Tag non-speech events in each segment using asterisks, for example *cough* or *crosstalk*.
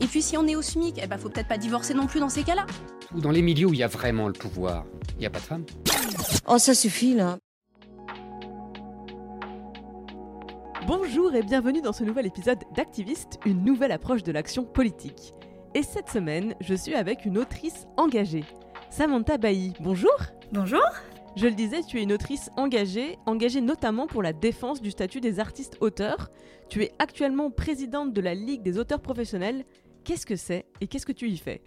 Et puis si on est au SMIC, eh ben faut peut-être pas divorcer non plus dans ces cas-là. Dans les milieux où il y a vraiment le pouvoir, il n'y a pas de femmes. Oh, ça suffit là. Bonjour et bienvenue dans ce nouvel épisode d'Activiste, une nouvelle approche de l'action politique. Et cette semaine, je suis avec une autrice engagée, Samantha Bailly. Bonjour Bonjour Je le disais, tu es une autrice engagée, engagée notamment pour la défense du statut des artistes-auteurs. Tu es actuellement présidente de la Ligue des auteurs professionnels Qu'est-ce que c'est et qu'est-ce que tu y fais?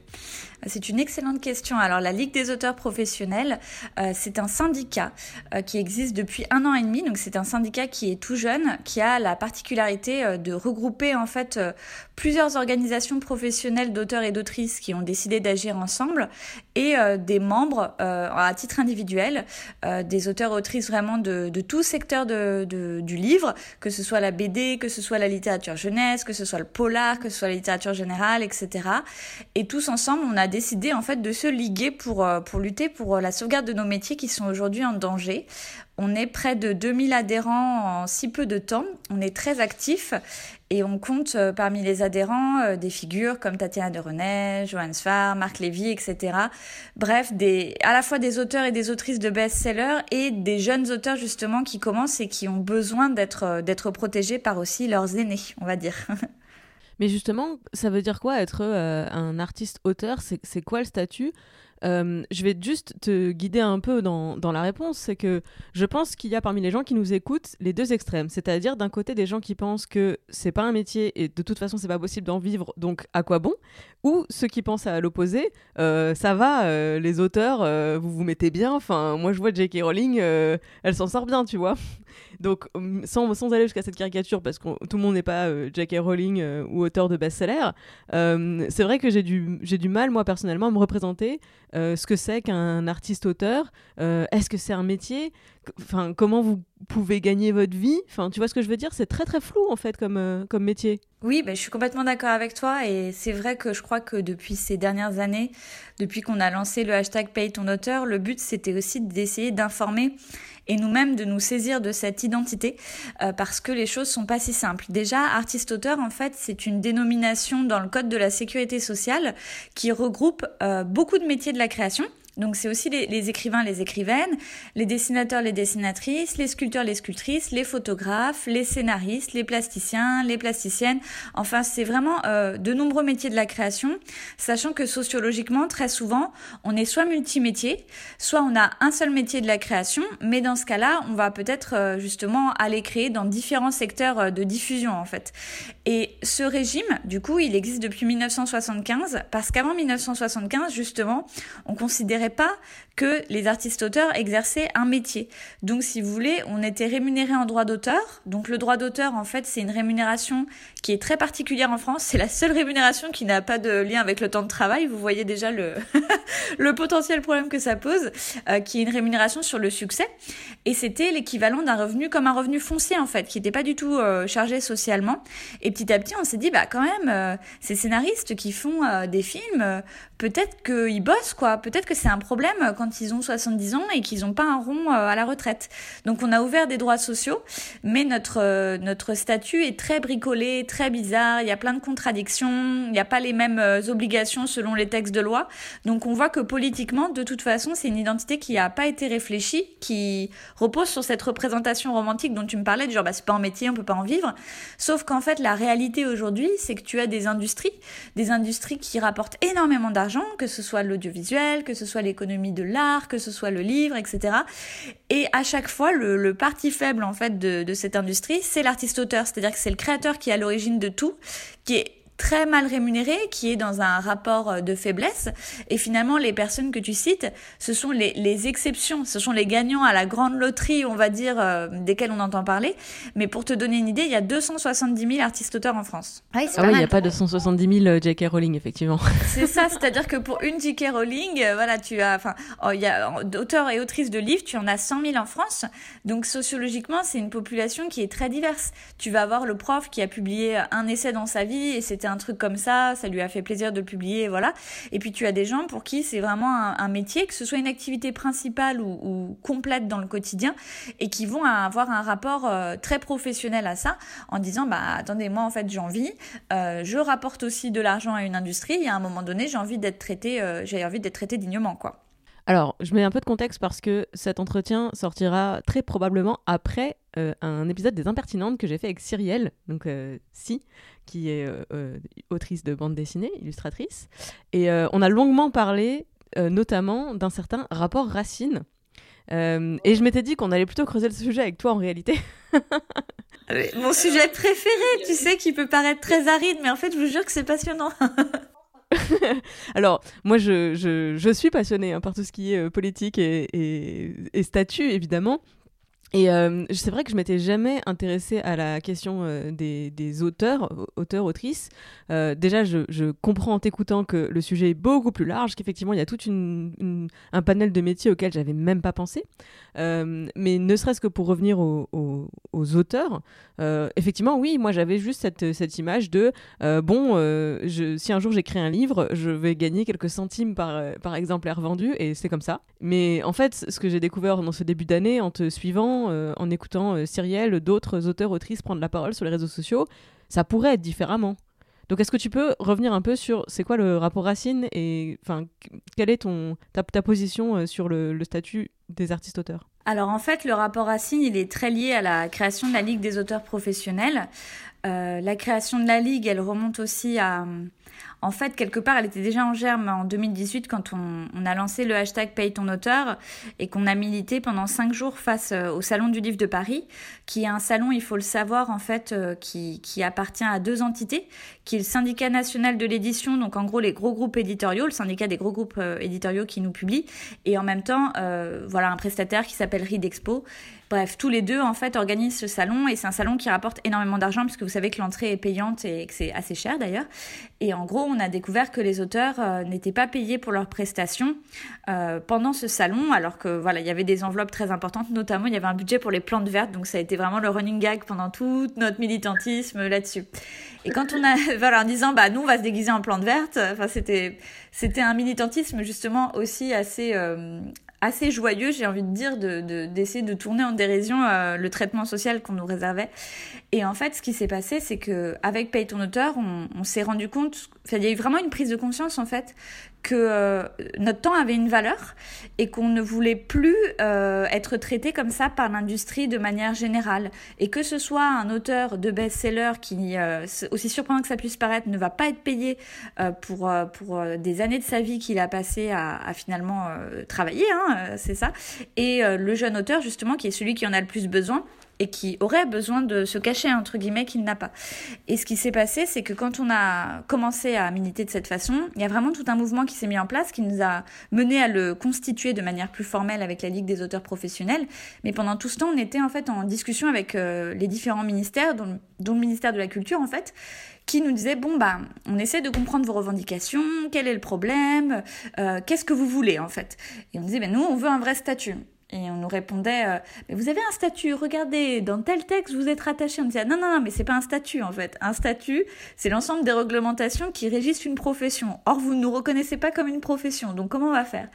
C'est une excellente question. Alors la Ligue des auteurs professionnels, euh, c'est un syndicat euh, qui existe depuis un an et demi. Donc c'est un syndicat qui est tout jeune, qui a la particularité euh, de regrouper en fait plusieurs organisations professionnelles d'auteurs et d'autrices qui ont décidé d'agir ensemble et des membres à titre individuel, des auteurs autrices vraiment de, tout secteur de, du livre, que ce soit la BD, que ce soit la littérature jeunesse, que ce soit le polar, que ce soit la littérature générale, etc. Et tous ensemble, on a décidé en fait de se liguer pour, pour lutter pour la sauvegarde de nos métiers qui sont aujourd'hui en danger. On est près de 2000 adhérents en si peu de temps. On est très actifs et on compte euh, parmi les adhérents euh, des figures comme Tatiana de René, Johannes Farr, Marc Lévy, etc. Bref, à la fois des auteurs et des autrices de best-sellers et des jeunes auteurs justement qui commencent et qui ont besoin euh, d'être protégés par aussi leurs aînés, on va dire. *laughs* Mais justement, ça veut dire quoi être euh, un artiste-auteur C'est quoi le statut? Euh, je vais juste te guider un peu dans, dans la réponse. C'est que je pense qu'il y a parmi les gens qui nous écoutent les deux extrêmes. C'est-à-dire d'un côté des gens qui pensent que c'est pas un métier et de toute façon c'est pas possible d'en vivre, donc à quoi bon? Ou ceux qui pensent à l'opposé, euh, ça va, euh, les auteurs, vous vous mettez bien. Enfin, moi je vois J.K. Rowling, elle s'en sort bien, tu vois. *laughs* Donc sans, sans aller jusqu'à cette caricature, parce que tout le monde n'est pas J.K. Rowling ou auteur de best-seller, c'est vrai que j'ai du, du mal, moi personnellement, à me représenter ce que c'est qu'un artiste-auteur. Euh, Est-ce que c'est un métier? Enfin, comment vous pouvez gagner votre vie Enfin, tu vois ce que je veux dire? C'est très très flou en fait comme, euh, comme métier. Oui, ben, je suis complètement d'accord avec toi et c'est vrai que je crois que depuis ces dernières années, depuis qu'on a lancé le hashtag Paye ton auteur, le but c'était aussi d'essayer d'informer et nous-mêmes de nous saisir de cette identité euh, parce que les choses sont pas si simples. Déjà, artiste-auteur, en fait, c'est une dénomination dans le code de la sécurité sociale qui regroupe euh, beaucoup de métiers de la création. Donc c'est aussi les, écrivains, les écrivaines, les dessinateurs, les dessinatrices, les sculpteurs, les sculptrices, les photographes, les scénaristes, les plasticiens, les plasticiennes. Enfin, c'est vraiment euh, de nombreux métiers de la création, sachant que sociologiquement, très souvent, on est soit multimétier, soit on a un seul métier de la création, mais dans ce cas-là, on va peut-être euh, justement aller créer dans différents secteurs euh, de diffusion en fait. Et ce régime, du coup, il existe depuis 1975, parce qu'avant 1975, justement, on considérait pas que les artistes-auteurs exerçaient un métier. Donc, si vous voulez, on était rémunéré en droit d'auteur. Donc, le droit d'auteur, en fait, c'est une rémunération qui est très particulière en France. C'est la seule rémunération qui n'a pas de lien avec le temps de travail. Vous voyez déjà le, *laughs* le potentiel problème que ça pose, euh, qui est une rémunération sur le succès. Et c'était l'équivalent d'un revenu comme un revenu foncier, en fait, qui n'était pas du tout euh, chargé socialement. Et petit à petit, on s'est dit, bah, quand même, euh, ces scénaristes qui font des films, peut-être qu'ils bossent, quoi. Peut-être que c'est un problème quand ils ont 70 ans et qu'ils n'ont pas un rond euh, à la retraite. Donc, on a ouvert des droits sociaux, mais notre, euh, notre statut est très bricolé, très bizarre. Il y a plein de contradictions. Il n'y a pas les mêmes euh, obligations selon les textes de loi. Donc, on voit que politiquement, de toute façon, c'est une identité qui n'a pas été réfléchie, qui repose sur cette représentation romantique dont tu me parlais, du genre bah, c'est pas un métier, on peut pas en vivre. Sauf qu'en fait, la réalité aujourd'hui, c'est que tu as des industries, des industries qui rapportent énormément d'argent, que ce soit l'audiovisuel, que ce soit l'économie de l'art, que ce soit le livre, etc. Et à chaque fois, le, parti faible en fait de, de cette industrie, c'est l'artiste-auteur, c'est-à-dire que c'est le créateur qui est à l'origine de tout, qui est très mal rémunéré, qui est dans un rapport euh, de faiblesse. Et finalement, les personnes que tu cites, ce sont les, les exceptions, ce sont les gagnants à la grande loterie, on va dire, euh, desquels on entend parler. Mais pour te donner une idée, il y a 270 000 artistes-auteurs en France. Ah oui, il n'y a pas 270 000 J.K. Rowling, effectivement. *laughs* C'est ça, c'est-à-dire que pour une J.K. Rowling, euh, voilà, tu as, enfin, oh, il y a d'auteurs et autrices de livres, tu en as 100 000 en France. Donc sociologiquement, c'est une population qui est très diverse. Tu vas avoir le prof qui a publié un essai dans sa vie et c'était un truc comme ça, ça lui a fait plaisir de le publier, voilà. Et puis tu as des gens pour qui c'est vraiment un, métier, que ce soit une activité principale ou, complète dans le quotidien, et qui vont avoir un rapport euh, très professionnel à ça, en disant bah attendez moi en fait j'ai envie, euh, je rapporte aussi de l'argent à une industrie, et à un moment donné j'ai envie d'être traité, euh, j'ai envie d'être traité dignement quoi. Alors, je mets un peu de contexte parce que cet entretien sortira très probablement après un épisode des Impertinentes que j'ai fait avec Cyrielle, donc si, qui est euh, euh, autrice de bande dessinée, illustratrice. Et euh, on a longuement parlé notamment d'un certain rapport Racine. et je m'étais dit qu'on allait plutôt creuser le sujet avec toi en réalité. *laughs* Mon sujet préféré, tu sais, qui peut paraître très aride, mais en fait, je vous jure que c'est passionnant. *laughs* Alors, moi, je, je, je suis passionnée hein, par tout ce qui est politique et, et, et statut, évidemment. Et euh, c'est vrai que je m'étais jamais intéressée à la question euh, des, auteurs, auteurs, autrices. Euh, déjà, je, comprends en t'écoutant que le sujet est beaucoup plus large, qu'effectivement, il y a tout une, un panel de métiers auxquels j'avais même pas pensé. mais ne serait-ce que pour revenir aux, auteurs, effectivement, oui, moi j'avais juste cette, cette, image de bon, si un jour j'écris un livre, je vais gagner quelques centimes par, par exemplaire vendu, et c'est comme ça. Mais en fait, ce que j'ai découvert dans ce début d'année, en te suivant, euh, en écoutant euh, Cyrielle, d'autres auteurs, autrices prendre la parole sur les réseaux sociaux, ça pourrait être différemment. Donc est-ce que tu peux revenir un peu sur c'est quoi le rapport Racine et enfin quelle est ton ta, position euh, sur le, statut des artistes auteurs? Alors en fait le rapport Racine il est très lié à la création de la Ligue des auteurs professionnels. la création de la Ligue elle remonte aussi à en fait, quelque part, elle était déjà en germe en 2018 quand on, a lancé le hashtag Paye ton auteur et qu'on a milité pendant cinq jours face euh, au Salon du Livre de Paris, qui est un salon, il faut le savoir, en fait, euh, qui, qui appartient à deux entités, qui est le syndicat national de l'édition, donc en gros les gros groupes éditoriaux, le syndicat des gros groupes euh, éditoriaux qui nous publient, et en même temps, voilà, un prestataire qui s'appelle Read Expo. Bref, tous les deux en fait organisent ce salon et c'est un salon qui rapporte énormément d'argent puisque vous savez que l'entrée est payante et que c'est assez cher d'ailleurs. Et en gros, on a découvert que les auteurs euh, n'étaient pas payés pour leurs prestations euh, pendant ce salon, alors que voilà, il y avait des enveloppes très importantes, notamment il y avait un budget pour les plantes vertes, donc ça a été vraiment le running gag pendant tout notre militantisme là-dessus. Et quand on a, *laughs* voilà, en disant, bah nous on va se déguiser en plante verte, enfin c'était, c'était un militantisme justement aussi assez, euh, assez joyeux, j'ai envie de dire, de, d'essayer de, tourner en dérision euh, le traitement social qu'on nous réservait. Et en fait, ce qui s'est passé, c'est que avec Paye ton auteur, on, on s'est rendu compte, il y a eu vraiment une prise de conscience en fait que euh, notre temps avait une valeur et qu'on ne voulait plus euh, être traité comme ça par l'industrie de manière générale. Et que ce soit un auteur de best-seller qui, euh, aussi surprenant que ça puisse paraître, ne va pas être payé pour, pour des années de sa vie qu'il a passé à, à finalement travailler, hein, c'est ça. Et le jeune auteur, justement, qui est celui qui en a le plus besoin, et qui aurait besoin de se cacher, entre guillemets, qu'il n'a pas. Et ce qui s'est passé, c'est que quand on a commencé à militer de cette façon, il y a vraiment tout un mouvement qui s'est mis en place, qui nous a mené à le constituer de manière plus formelle avec la Ligue des auteurs professionnels. Mais pendant tout ce temps, on était en fait en discussion avec euh, les différents ministères, dont, le ministère de la Culture, en fait, qui nous disait bon bah on essaie de comprendre vos revendications, quel est le problème, euh, qu'est-ce que vous voulez en fait? Et on disait ben nous on veut un vrai statut. Et on nous répondait, euh, mais vous avez un statut, regardez, dans tel texte vous êtes rattaché. On disait, non, non, non, mais c'est pas un statut en fait. Un statut, c'est l'ensemble des réglementations qui régissent une profession. Or, vous ne nous reconnaissez pas comme une profession, donc comment on va faire?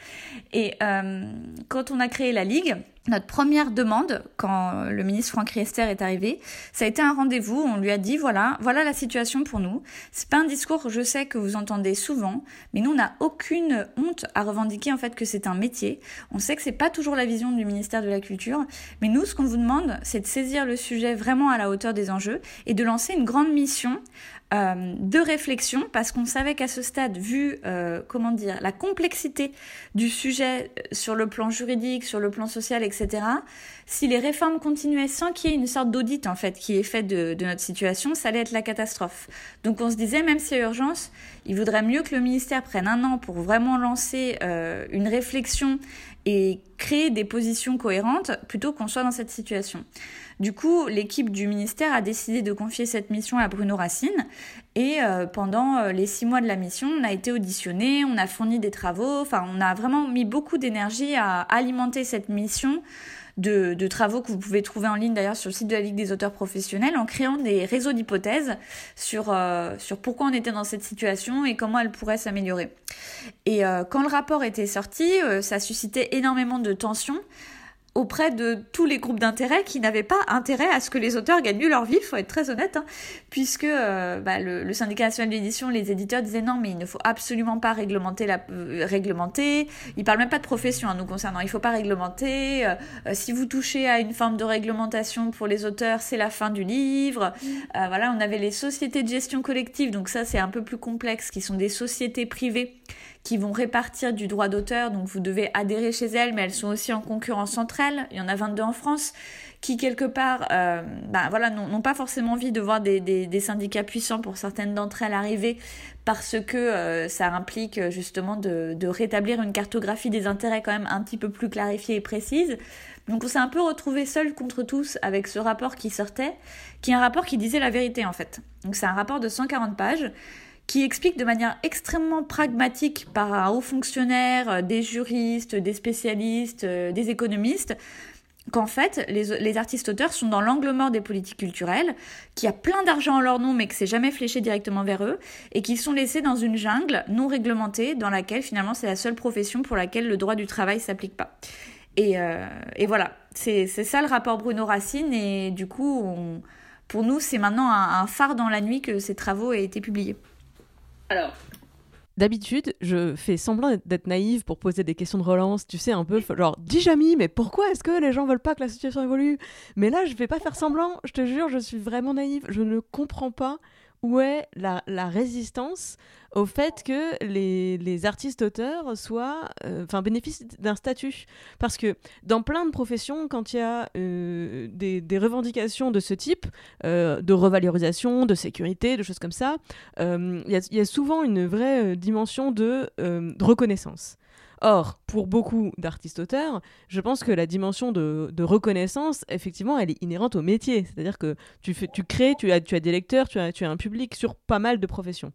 Et euh, quand on a créé la Ligue, notre première demande, quand le ministre Franck Riester est arrivé, ça a été un rendez-vous. On lui a dit voilà, voilà la situation pour nous. C'est pas un discours, je sais que vous entendez souvent, mais nous on n'a aucune honte à revendiquer en fait que c'est un métier. On sait que c'est pas toujours la vision du ministère de la Culture, mais nous ce qu'on vous demande, c'est de saisir le sujet vraiment à la hauteur des enjeux et de lancer une grande mission euh, de réflexion parce qu'on savait qu'à ce stade, vu euh, comment dire la complexité du sujet euh, sur le plan juridique, sur le plan social, etc. Si les réformes continuaient sans qu'il y ait une sorte d'audit en fait qui est fait de, notre situation, ça allait être la catastrophe. Donc on se disait même s'il y a urgence, il vaudrait mieux que le ministère prenne un an pour vraiment lancer une réflexion et créer des positions cohérentes plutôt qu'on soit dans cette situation. Du coup, l'équipe du ministère a décidé de confier cette mission à Bruno Racine et euh, pendant euh, les six mois de la mission, on a été auditionné, on a fourni des travaux, enfin on a vraiment mis beaucoup d'énergie à alimenter cette mission de, travaux que vous pouvez trouver en ligne d'ailleurs sur le site de la Ligue des auteurs professionnels en créant des réseaux d'hypothèses sur, euh, sur pourquoi on était dans cette situation et comment elle pourrait s'améliorer. Et euh, quand le rapport était sorti, euh, ça suscitait énormément de tensions auprès de tous les groupes d'intérêt qui n'avaient pas intérêt à ce que les auteurs gagnent mieux leur vie, faut être très honnête, hein, puisque euh, bah, le, syndicat national de l'édition, les éditeurs disaient non, mais il ne faut absolument pas réglementer la euh, réglementer. Ils parlent même pas de profession hein, nous concernant. Il faut pas réglementer. Euh, si vous touchez à une forme de réglementation pour les auteurs, c'est la fin du livre. Euh, voilà, on avait les sociétés de gestion collective, donc ça c'est un peu plus complexe, qui sont des sociétés privées qui vont répartir du droit d'auteur, donc vous devez adhérer chez elles, mais elles sont aussi en concurrence entre elles, il y en a 22 en France, qui quelque part euh, bah, voilà, n'ont pas forcément envie de voir des, des, des syndicats puissants pour certaines d'entre elles arriver, parce que euh, ça implique justement de, de rétablir une cartographie des intérêts quand même un petit peu plus clarifiée et précise. Donc on s'est un peu retrouvé seul contre tous avec ce rapport qui sortait, qui est un rapport qui disait la vérité en fait. Donc c'est un rapport de 140 pages qui explique de manière extrêmement pragmatique par un haut fonctionnaire, des juristes, des spécialistes, des économistes, qu'en fait, les, les artistes-auteurs sont dans l'angle mort des politiques culturelles, qu'il y a plein d'argent en leur nom mais que c'est jamais fléché directement vers eux, et qu'ils sont laissés dans une jungle non réglementée dans laquelle finalement c'est la seule profession pour laquelle le droit du travail s'applique pas. Et, euh, et voilà, c'est ça le rapport Bruno Racine, et du coup, pour nous, c'est maintenant un phare dans la nuit que ces travaux aient été publiés. Alors, D'habitude, je fais semblant d'être naïve pour poser des questions de relance, tu sais, un peu genre, dis Jamie, mais pourquoi est-ce que les gens veulent pas que la situation évolue? Mais là, je vais pas faire semblant, je te jure, je suis vraiment naïve, je ne comprends pas où est la, résistance au fait que les, artistes-auteurs soient, enfin, euh, bénéficient d'un statut? Parce que dans plein de professions, quand il y a euh, des, revendications de ce type, euh, de revalorisation, de sécurité, de choses comme ça, il y, a souvent une vraie dimension de reconnaissance. Or, pour beaucoup d'artistes-auteurs, je pense que la dimension de, reconnaissance, effectivement, elle est inhérente au métier. C'est-à-dire que tu, crées, tu as, des lecteurs, tu as, un public sur pas mal de professions.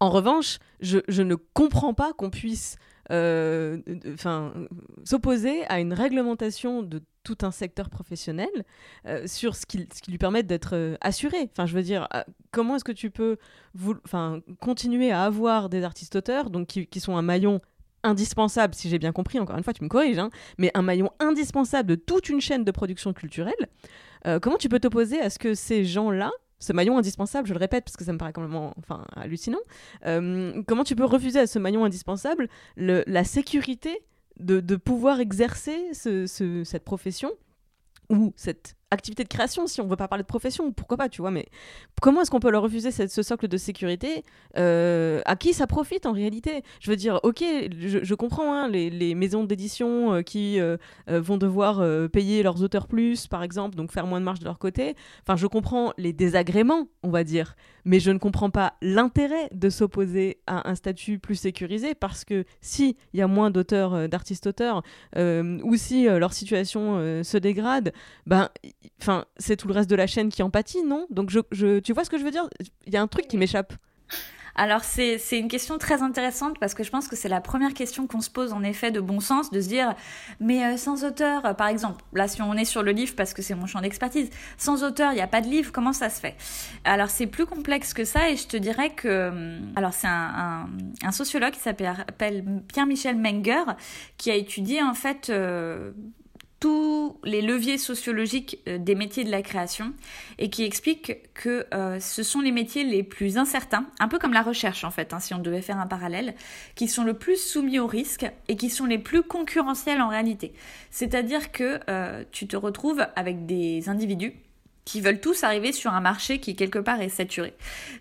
En revanche, je, ne comprends pas qu'on puisse euh, s'opposer à une réglementation de tout un secteur professionnel euh, sur ce qui, lui permet d'être euh, assuré. Enfin, je veux dire, euh, comment est-ce que tu peux continuer à avoir des artistes-auteurs donc qui, qui, sont un maillon indispensable, si j'ai bien compris, encore une fois, tu me corriges, hein, mais un maillon indispensable de toute une chaîne de production culturelle. comment tu peux t'opposer à ce que ces gens-là ce maillon indispensable, je le répète parce que ça me paraît complètement enfin, hallucinant, euh, comment tu peux refuser à ce maillon indispensable le, la sécurité de, de pouvoir exercer ce, ce, cette profession ou cette activité de création, si on veut pas parler de profession, pourquoi pas, tu vois, mais comment est-ce qu'on peut leur refuser ce socle de sécurité euh, À qui ça profite en réalité? Je veux dire, ok, je, comprends hein, les, maisons d'édition euh, qui euh, vont devoir payer leurs auteurs plus, par exemple, donc faire moins de marge de leur côté. Enfin, je comprends les désagréments, on va dire, mais je ne comprends pas l'intérêt de s'opposer à un statut plus sécurisé parce que si il y a moins d'auteurs, euh, d'artistes-auteurs, ou si leur situation se dégrade, ben enfin, c'est tout le reste de la chaîne qui en pâtit, non? Donc, je, je, tu vois ce que je veux dire? Il y a un truc qui m'échappe. Alors c'est une question très intéressante parce que je pense que c'est la première question qu'on se pose en effet de bon sens, de se dire mais euh, sans auteur, euh, par exemple, là si on est sur le livre parce que c'est mon champ d'expertise, sans auteur, il n'y a pas de livre, comment ça se fait? Alors c'est plus complexe que ça et je te dirais que... Hum, alors c'est un, sociologue qui s'appelle Pierre-Michel Menger qui a étudié en fait... Euh, tous les leviers sociologiques euh, des métiers de la création et qui explique que euh, ce sont les métiers les plus incertains, un peu comme la recherche en fait, hein, si on devait faire un parallèle, qui sont le plus soumis au risque et qui sont les plus concurrentiels en réalité. C'est-à-dire que euh, tu te retrouves avec des individus qui veulent tous arriver sur un marché qui quelque part est saturé.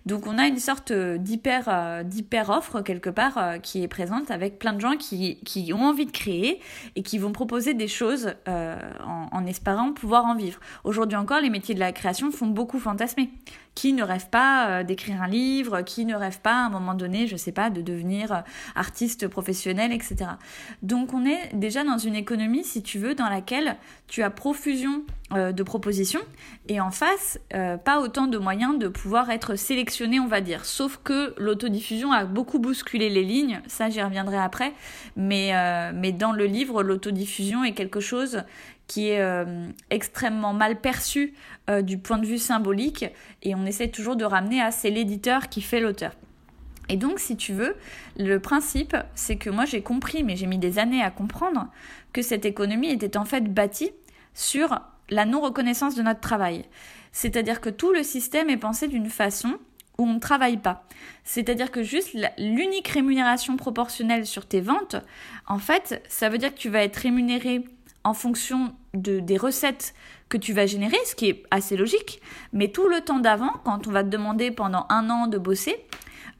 Donc on a une sorte d'hyper euh, d'hyper offre quelque part euh, qui est présente avec plein de gens qui, qui ont envie de créer et qui vont proposer des choses euh, en, en espérant pouvoir en vivre. Aujourd'hui encore, les métiers de la création font beaucoup fantasmer qui ne rêve pas euh, d'écrire un livre, qui ne rêve pas à un moment donné, je sais pas, de devenir euh, artiste professionnel, etc. Donc on est déjà dans une économie, si tu veux, dans laquelle tu as profusion euh, de propositions et en face, pas autant de moyens de pouvoir être sélectionné, on va dire. Sauf que l'autodiffusion a beaucoup bousculé les lignes, ça j'y reviendrai après, mais dans le livre, l'autodiffusion est quelque chose qui est euh, extrêmement mal perçu euh, du point de vue symbolique et on essaie toujours de ramener à c'est l'éditeur qui fait l'auteur. Et donc, si tu veux, le principe, c'est que moi j'ai compris, mais j'ai mis des années à comprendre, que cette économie était en fait bâtie sur la non-reconnaissance de notre travail. C'est-à-dire que tout le système est pensé d'une façon où on ne travaille pas. C'est-à-dire que juste l'unique rémunération proportionnelle sur tes ventes, en fait, ça veut dire que tu vas être rémunéré en fonction de, des recettes que tu vas générer, ce qui est assez logique. Mais tout le temps d'avant, quand on va te demander pendant un an de bosser,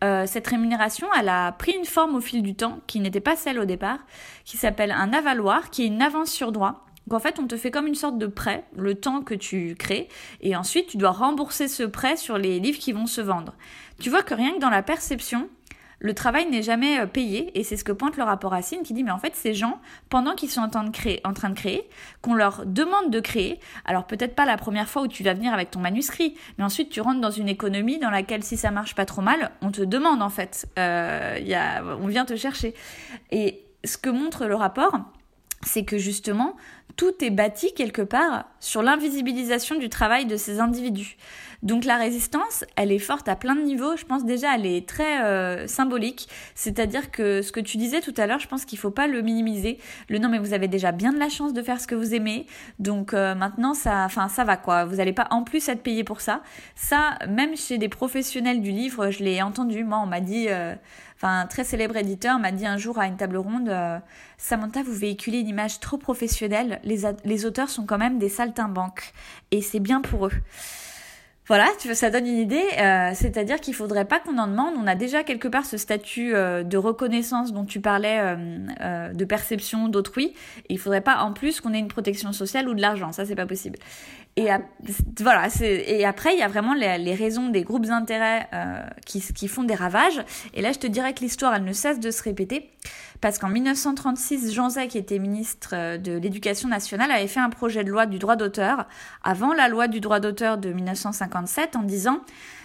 euh, cette rémunération, elle a pris une forme au fil du temps qui n'était pas celle au départ, qui s'appelle un avaloir, qui est une avance sur droit. Donc en fait, on te fait comme une sorte de prêt, le temps que tu crées, et ensuite tu dois rembourser ce prêt sur les livres qui vont se vendre. Tu vois que rien que dans la perception, le travail n'est jamais euh, payé et c'est ce que pointe le rapport Racine qui dit mais en fait ces gens pendant qu'ils sont en train de créer, qu'on leur demande de créer, alors peut-être pas la première fois où tu vas venir avec ton manuscrit, mais ensuite tu rentres dans une économie dans laquelle si ça marche pas trop mal, on te demande en fait, euh, on vient te chercher. Et ce que montre le rapport, c'est que justement, tout est bâti quelque part sur l'invisibilisation du travail de ces individus. Donc la résistance, elle est forte à plein de niveaux. Je pense déjà, elle est très euh, symbolique. C'est-à-dire que ce que tu disais tout à l'heure, je pense qu'il faut pas le minimiser. Le non, mais vous avez déjà bien de la chance de faire ce que vous aimez. Donc euh, maintenant, ça, enfin, ça va quoi. Vous n'allez pas en plus être payé pour ça. Ça, même chez des professionnels du livre, je l'ai entendu. Moi, on m'a dit. Euh, enfin un très célèbre éditeur m'a dit un jour à une table ronde Samantha vous véhiculez une image trop professionnelle les, les auteurs sont quand même des saltimbanques et c'est bien pour eux voilà, ça donne une idée. Euh, c'est-à-dire qu'il faudrait pas qu'on en demande. On a déjà quelque part ce statut euh, de reconnaissance dont tu parlais, euh, de perception d'autrui. Il faudrait pas en plus qu'on ait une protection sociale ou de l'argent. Ça, c'est pas possible. Et voilà. Et après, il y a vraiment les, raisons des groupes d'intérêt qui, qui font des ravages. Et là, je te dirais que l'histoire, elle ne cesse de se répéter parce qu'en 1936, Jean Zay, qui était ministre euh, de l'Éducation nationale, avait fait un projet de loi du droit d'auteur avant la loi du droit d'auteur de 1957 en disant,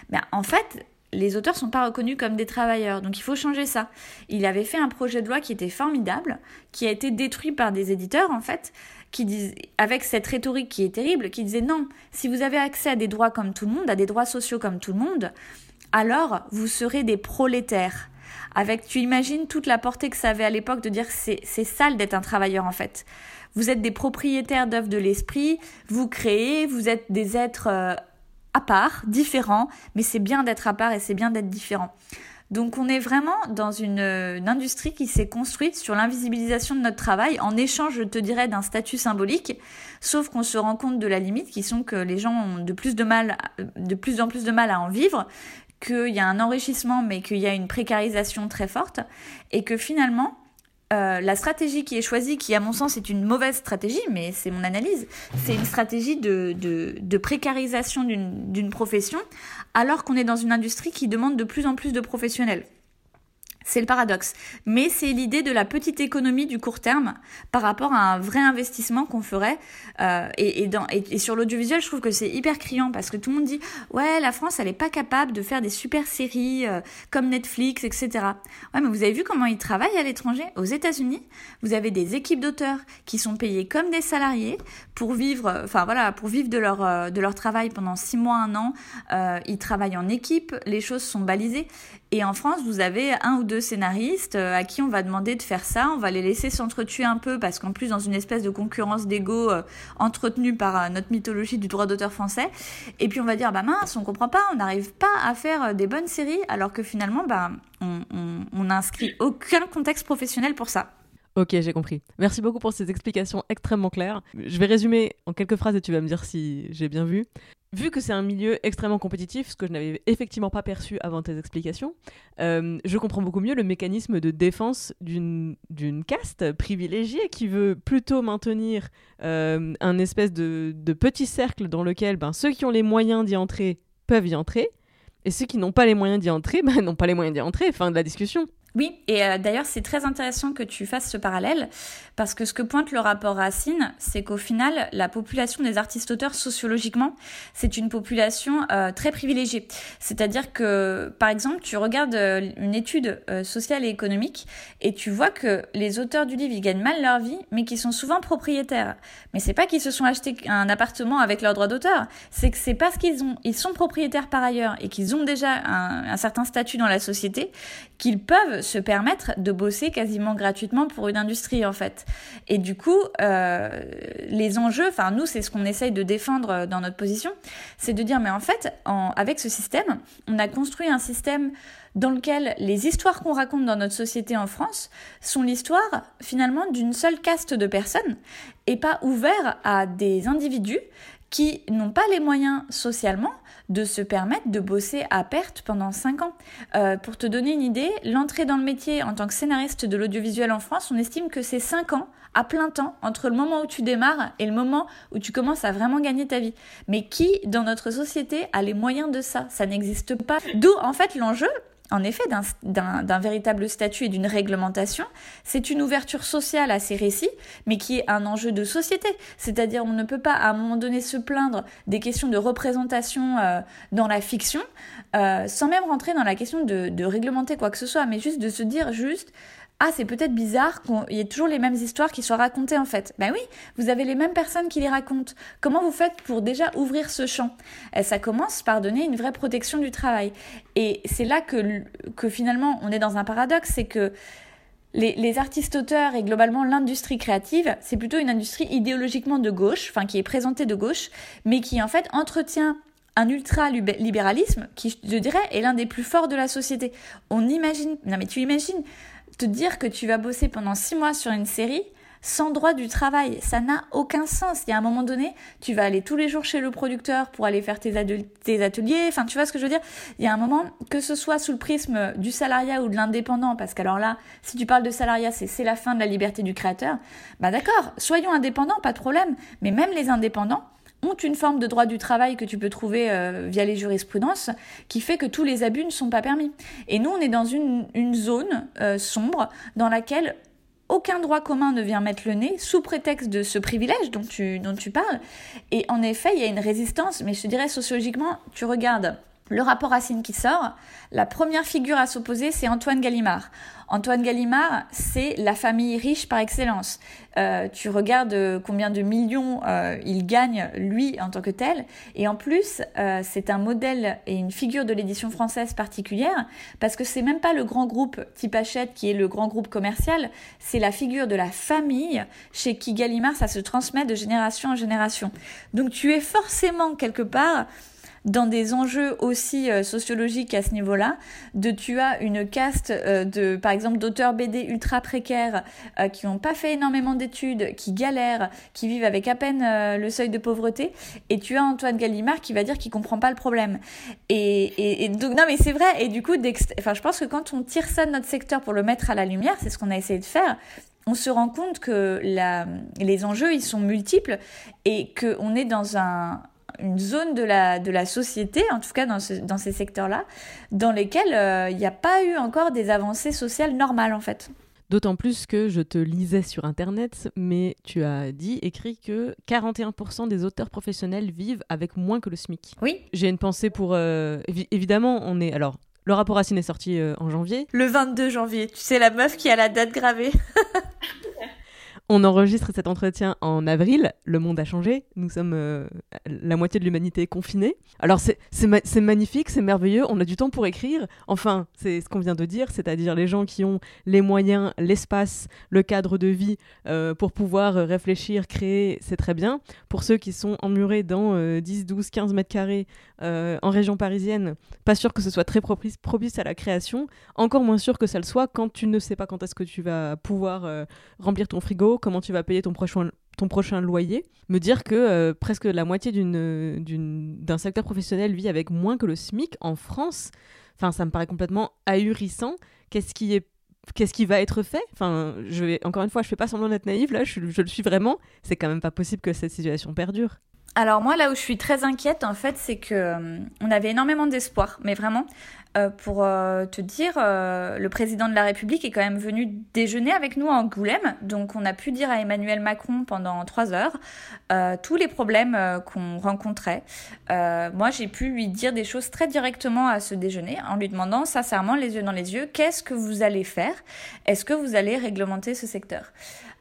ben, en fait, les auteurs sont pas reconnus comme des travailleurs, donc il faut changer ça. Il avait fait un projet de loi qui était formidable, qui a été détruit par des éditeurs en fait, qui avec cette rhétorique qui est terrible, qui disait non, si vous avez accès à des droits comme tout le monde, à des droits sociaux comme tout le monde, alors vous serez des prolétaires avec, tu imagines toute la portée que ça avait à l'époque de dire c'est, c'est sale d'être un travailleur en fait. Vous êtes des propriétaires d'œuvres de l'esprit, vous créez, vous êtes des êtres euh, à part, différents, mais c'est bien d'être à part et c'est bien d'être différent. Donc on est vraiment dans une, industrie qui s'est construite sur l'invisibilisation de notre travail. En échange, je te dirais, d'un statut symbolique, sauf qu'on se rend compte de la limite qui sont que les gens ont de plus, de, mal, de plus en plus de mal à en vivre, qu'il y a un enrichissement mais qu'il y a une précarisation très forte et que finalement euh, la stratégie qui est choisie, qui à mon sens est une mauvaise stratégie, mais c'est mon analyse, c'est une stratégie de, de, de précarisation d'une profession, alors qu'on est dans une industrie qui demande de plus en plus de professionnels. C'est le paradoxe. Mais c'est l'idée de la petite économie du court terme par rapport à un vrai investissement qu'on ferait. Euh, et, et, dans, et, sur l'audiovisuel, je trouve que c'est hyper criant parce que tout le monde dit ouais, la France, elle n'est pas capable de faire des super séries euh, comme Netflix, etc. Ouais, mais vous avez vu comment ils travaillent à l'étranger Aux États-Unis, vous avez des équipes d'auteurs qui sont payées comme des salariés pour vivre, enfin voilà, pour vivre de leur euh, de leur travail pendant six mois, un an. ils travaillent en équipe, les choses sont balisées. Et en France, vous avez un ou deux scénaristes euh, à qui on va demander de faire ça. On va les laisser s'entretuer un peu parce qu'en plus, dans une espèce de concurrence d'ego euh, entretenue par notre mythologie du droit d'auteur français. Et puis on va dire, bah mince, on comprend pas, on n'arrive pas à faire des bonnes séries alors que finalement, bah, on n'inscrit aucun contexte professionnel pour ça. Ok, j'ai compris. Merci beaucoup pour ces explications extrêmement claires. Je vais résumer en quelques phrases et tu vas me dire si j'ai bien vu. Vu que c'est un milieu extrêmement compétitif, ce que je n'avais effectivement pas perçu avant tes explications, euh, je comprends beaucoup mieux le mécanisme de défense d'une caste privilégiée qui veut plutôt maintenir euh, un espèce de, petit cercle dans lequel ben, ceux qui ont les moyens d'y entrer peuvent y entrer, et ceux qui n'ont pas les moyens d'y entrer *laughs* ben, n'ont pas les moyens d'y entrer. Fin de la discussion. Oui, et euh, d'ailleurs c'est très intéressant que tu fasses ce parallèle, parce que ce que pointe le rapport Racine, c'est qu'au final, la population des artistes-auteurs sociologiquement, c'est une population euh, très privilégiée. C'est-à-dire que, par exemple, tu regardes euh, une étude sociale et économique, et tu vois que les auteurs du livre, ils gagnent mal leur vie, mais qui sont souvent propriétaires. Mais c'est pas qu'ils se sont achetés un appartement avec leur droit d'auteur, c'est que c'est parce qu'ils ont, ils sont propriétaires par ailleurs, et qu'ils ont déjà un certain statut dans la société, qu'ils peuvent se permettre de bosser quasiment gratuitement pour une industrie en fait. Et du coup, euh, les enjeux, enfin nous, c'est ce qu'on essaye de défendre dans notre position, c'est de dire mais en fait, avec ce système, on a construit un système dans lequel les histoires qu'on raconte dans notre société en France sont l'histoire finalement d'une seule caste de personnes et pas ouvert à des individus qui n'ont pas les moyens socialement de se permettre de bosser à perte pendant 5 ans. Euh, pour te donner une idée, l'entrée dans le métier en tant que scénariste de l'audiovisuel en France, on estime que c'est 5 ans à plein temps entre le moment où tu démarres et le moment où tu commences à vraiment gagner ta vie. Mais qui dans notre société a les moyens de ça? Ça n'existe pas. D'où en fait l'enjeu, en effet d'un véritable statut et d'une réglementation, c'est une ouverture sociale à ces récits, mais qui est un enjeu de société. C'est-à-dire on ne peut pas à un moment donné se plaindre des questions de représentation euh, dans la fiction, euh, sans même rentrer dans la question de, de réglementer quoi que ce soit, mais juste de se dire juste ah, c'est peut-être bizarre qu'il y ait toujours les mêmes histoires qui soient racontées en fait. Ben oui, vous avez les mêmes personnes qui les racontent. Comment vous faites pour déjà ouvrir ce champ? Et Ça commence par donner une vraie protection du travail. Et c'est là que, finalement on est dans un paradoxe, c'est que les, les artistes-auteurs et globalement l'industrie créative, c'est plutôt une industrie idéologiquement de gauche, enfin qui est présentée de gauche, mais qui en fait entretient un ultra-libéralisme qui, je dirais, est l'un des plus forts de la société. On imagine, non mais tu imagines, te dire que tu vas bosser pendant six mois sur une série sans droit du travail, ça n'a aucun sens. Il y a un moment donné, tu vas aller tous les jours chez le producteur pour aller faire tes, ateliers. Enfin, tu vois ce que je veux dire? Il y a un moment, que ce soit sous le prisme du salariat ou de l'indépendant, parce qu'alors là, si tu parles de salariat, c'est la fin de la liberté du créateur. Bah d'accord, soyons indépendants, pas de problème. Mais même les indépendants, ont une forme de droit du travail que tu peux trouver euh, via les jurisprudences qui fait que tous les abus ne sont pas permis. Et nous, on est dans une, zone euh, sombre dans laquelle aucun droit commun ne vient mettre le nez sous prétexte de ce privilège dont tu, dont tu parles. Et en effet, il y a une résistance, mais je dirais sociologiquement, tu regardes le rapport Racine qui sort, la première figure à s'opposer, c'est Antoine Gallimard. Antoine Gallimard, c'est la famille riche par excellence. Euh, tu regardes euh, combien de millions euh, il gagne, lui, en tant que tel. Et en plus, c'est un modèle et une figure de l'édition française particulière, parce que c'est même pas le grand groupe type Hachette qui est le grand groupe commercial, c'est la figure de la famille chez qui Gallimard, ça se transmet de génération en génération. Donc tu es forcément quelque part dans des enjeux aussi euh, sociologiques à ce niveau-là, de tu as une caste euh, de, par exemple, d'auteurs BD ultra précaires euh, qui n'ont pas fait énormément d'études, qui galèrent, qui vivent avec à peine le seuil de pauvreté, et tu as Antoine Gallimard qui va dire qu'il comprend pas le problème. Et, et, donc non mais c'est vrai. Et du coup, enfin, je pense que quand on tire ça de notre secteur pour le mettre à la lumière, c'est ce qu'on a essayé de faire on se rend compte que la, les enjeux, ils sont multiples et qu'on est dans un, une zone de la, de la société, en tout cas dans, dans ces secteurs-là, dans lesquels euh, il n'y a pas eu encore des avancées sociales normales en fait. D'autant plus que je te lisais sur Internet, mais tu as dit, écrit que 41% des auteurs professionnels vivent avec moins que le SMIC. Oui. J'ai une pensée pour... Euh, évidemment, on est... Alors, le rapport Racine est sorti euh, en janvier. Le 22 janvier. Tu sais, la meuf qui a la date gravée. *laughs* On enregistre cet entretien en avril. Le monde a changé. Nous sommes euh, la moitié de l'humanité confinée. Alors c'est magnifique, c'est merveilleux. On a du temps pour écrire. Enfin, c'est ce qu'on vient de dire, c'est-à-dire les gens qui ont les moyens, l'espace, le cadre de vie euh, pour pouvoir réfléchir, créer, c'est très bien. Pour ceux qui sont emmurés dans 10, 12, 15 mètres carrés euh, en région parisienne, pas sûr que ce soit très propice, propice à la création. Encore moins sûr que ça le soit quand tu ne sais pas quand est-ce que tu vas pouvoir remplir ton frigo, comment tu vas payer ton prochain, loyer, me dire que euh, presque la moitié d'un secteur professionnel vit avec moins que le SMIC en France, enfin ça me paraît complètement ahurissant. Qu'est-ce qui est qu'est-ce qui va être fait? Enfin, je vais encore une fois, je fais pas semblant d'être naïve là, je, je le suis vraiment. C'est quand même pas possible que cette situation perdure. Alors moi, là où je suis très inquiète, en fait, c'est que euh, on avait énormément d'espoir, mais vraiment, euh, pour euh, te dire, le président de la République est quand même venu déjeuner avec nous à Angoulême, donc on a pu dire à Emmanuel Macron pendant trois heures tous les problèmes qu'on rencontrait. moi, j'ai pu lui dire des choses très directement à ce déjeuner, en lui demandant sincèrement, les yeux dans les yeux, qu'est-ce que vous allez faire? Est-ce que vous allez réglementer ce secteur?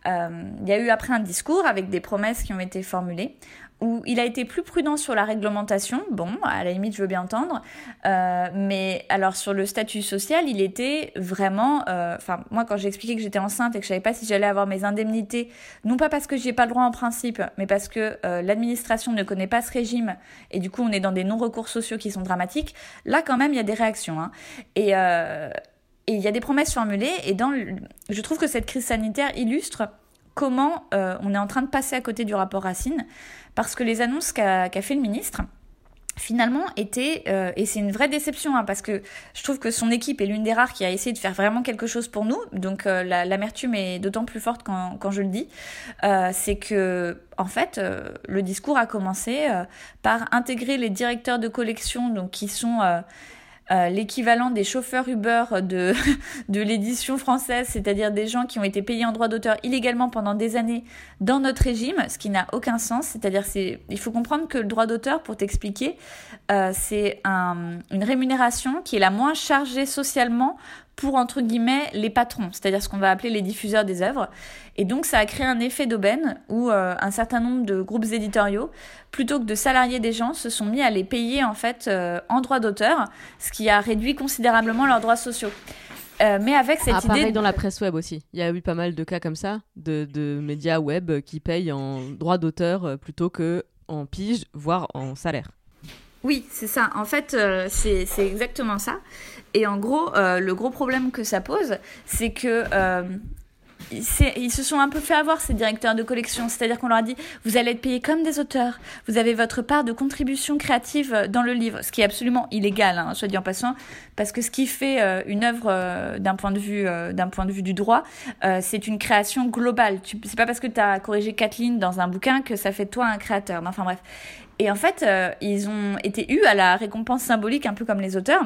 Il y a eu après un discours avec des promesses qui ont été formulées où il a été plus prudent sur la réglementation, bon, à la limite je veux bien entendre, euh, mais alors sur le statut social, il était vraiment, euh, enfin moi quand j'ai expliqué que j'étais enceinte et que je savais pas si j'allais avoir mes indemnités, non pas parce que j'ai pas le droit en principe, mais parce que euh, l'administration ne connaît pas ce régime et du coup on est dans des non-recours sociaux qui sont dramatiques, là quand même il y a des réactions. Hein. Et et il y a des promesses formulées et dans je trouve que cette crise sanitaire illustre comment on est en train de passer à côté du rapport Racine parce que les annonces qu'a fait le ministre, finalement étaient, euh, et c'est une vraie déception, hein, parce que je trouve que son équipe est l'une des rares qui a essayé de faire vraiment quelque chose pour nous, donc euh, l'amertume est d'autant plus forte quand, je le dis, euh, c'est que en fait, le discours a commencé par intégrer les directeurs de collection, donc qui sont euh, l'équivalent des chauffeurs Uber *laughs* de, l'édition française, c'est-à-dire des gens qui ont été payés en droit d'auteur illégalement pendant des années dans notre régime, ce qui n'a aucun sens. C'est-à-dire, c'est, il faut comprendre que le droit d'auteur, pour t'expliquer, euh, c'est un, une rémunération qui est la moins chargée socialement pour, entre guillemets, les patrons, c'est-à-dire ce qu'on va appeler les diffuseurs des œuvres. Et donc, ça a créé un effet d'aubaine où euh, un certain nombre de groupes éditoriaux, plutôt que de salarier des gens, se sont mis à les payer, en fait, euh, en droit d'auteur, ce qui a réduit considérablement leurs droits sociaux. Euh, mais avec cette ah, idée. Pareil dans la presse web aussi. Il y a eu pas mal de cas comme ça, de, de médias web qui payent en droit d'auteur plutôt que en pige, voire en salaire. Oui, c'est ça. En fait, c'est exactement ça. Et en gros, euh, le gros problème que ça pose, c'est que euh, ils se sont un peu fait avoir ces directeurs de collection, c'est-à-dire qu'on leur a dit vous allez être payés comme des auteurs, vous avez votre part de contribution créative dans le livre, ce qui est absolument illégal, hein, en passant, parce que ce qui fait euh, une œuvre d'un point de vue du droit, c'est une création globale. C'est pas parce que tu as corrigé quatre dans un bouquin que ça fait toi un créateur. Enfin bref. Et en fait, ils ont été eus à la récompense symbolique, un peu comme les auteurs.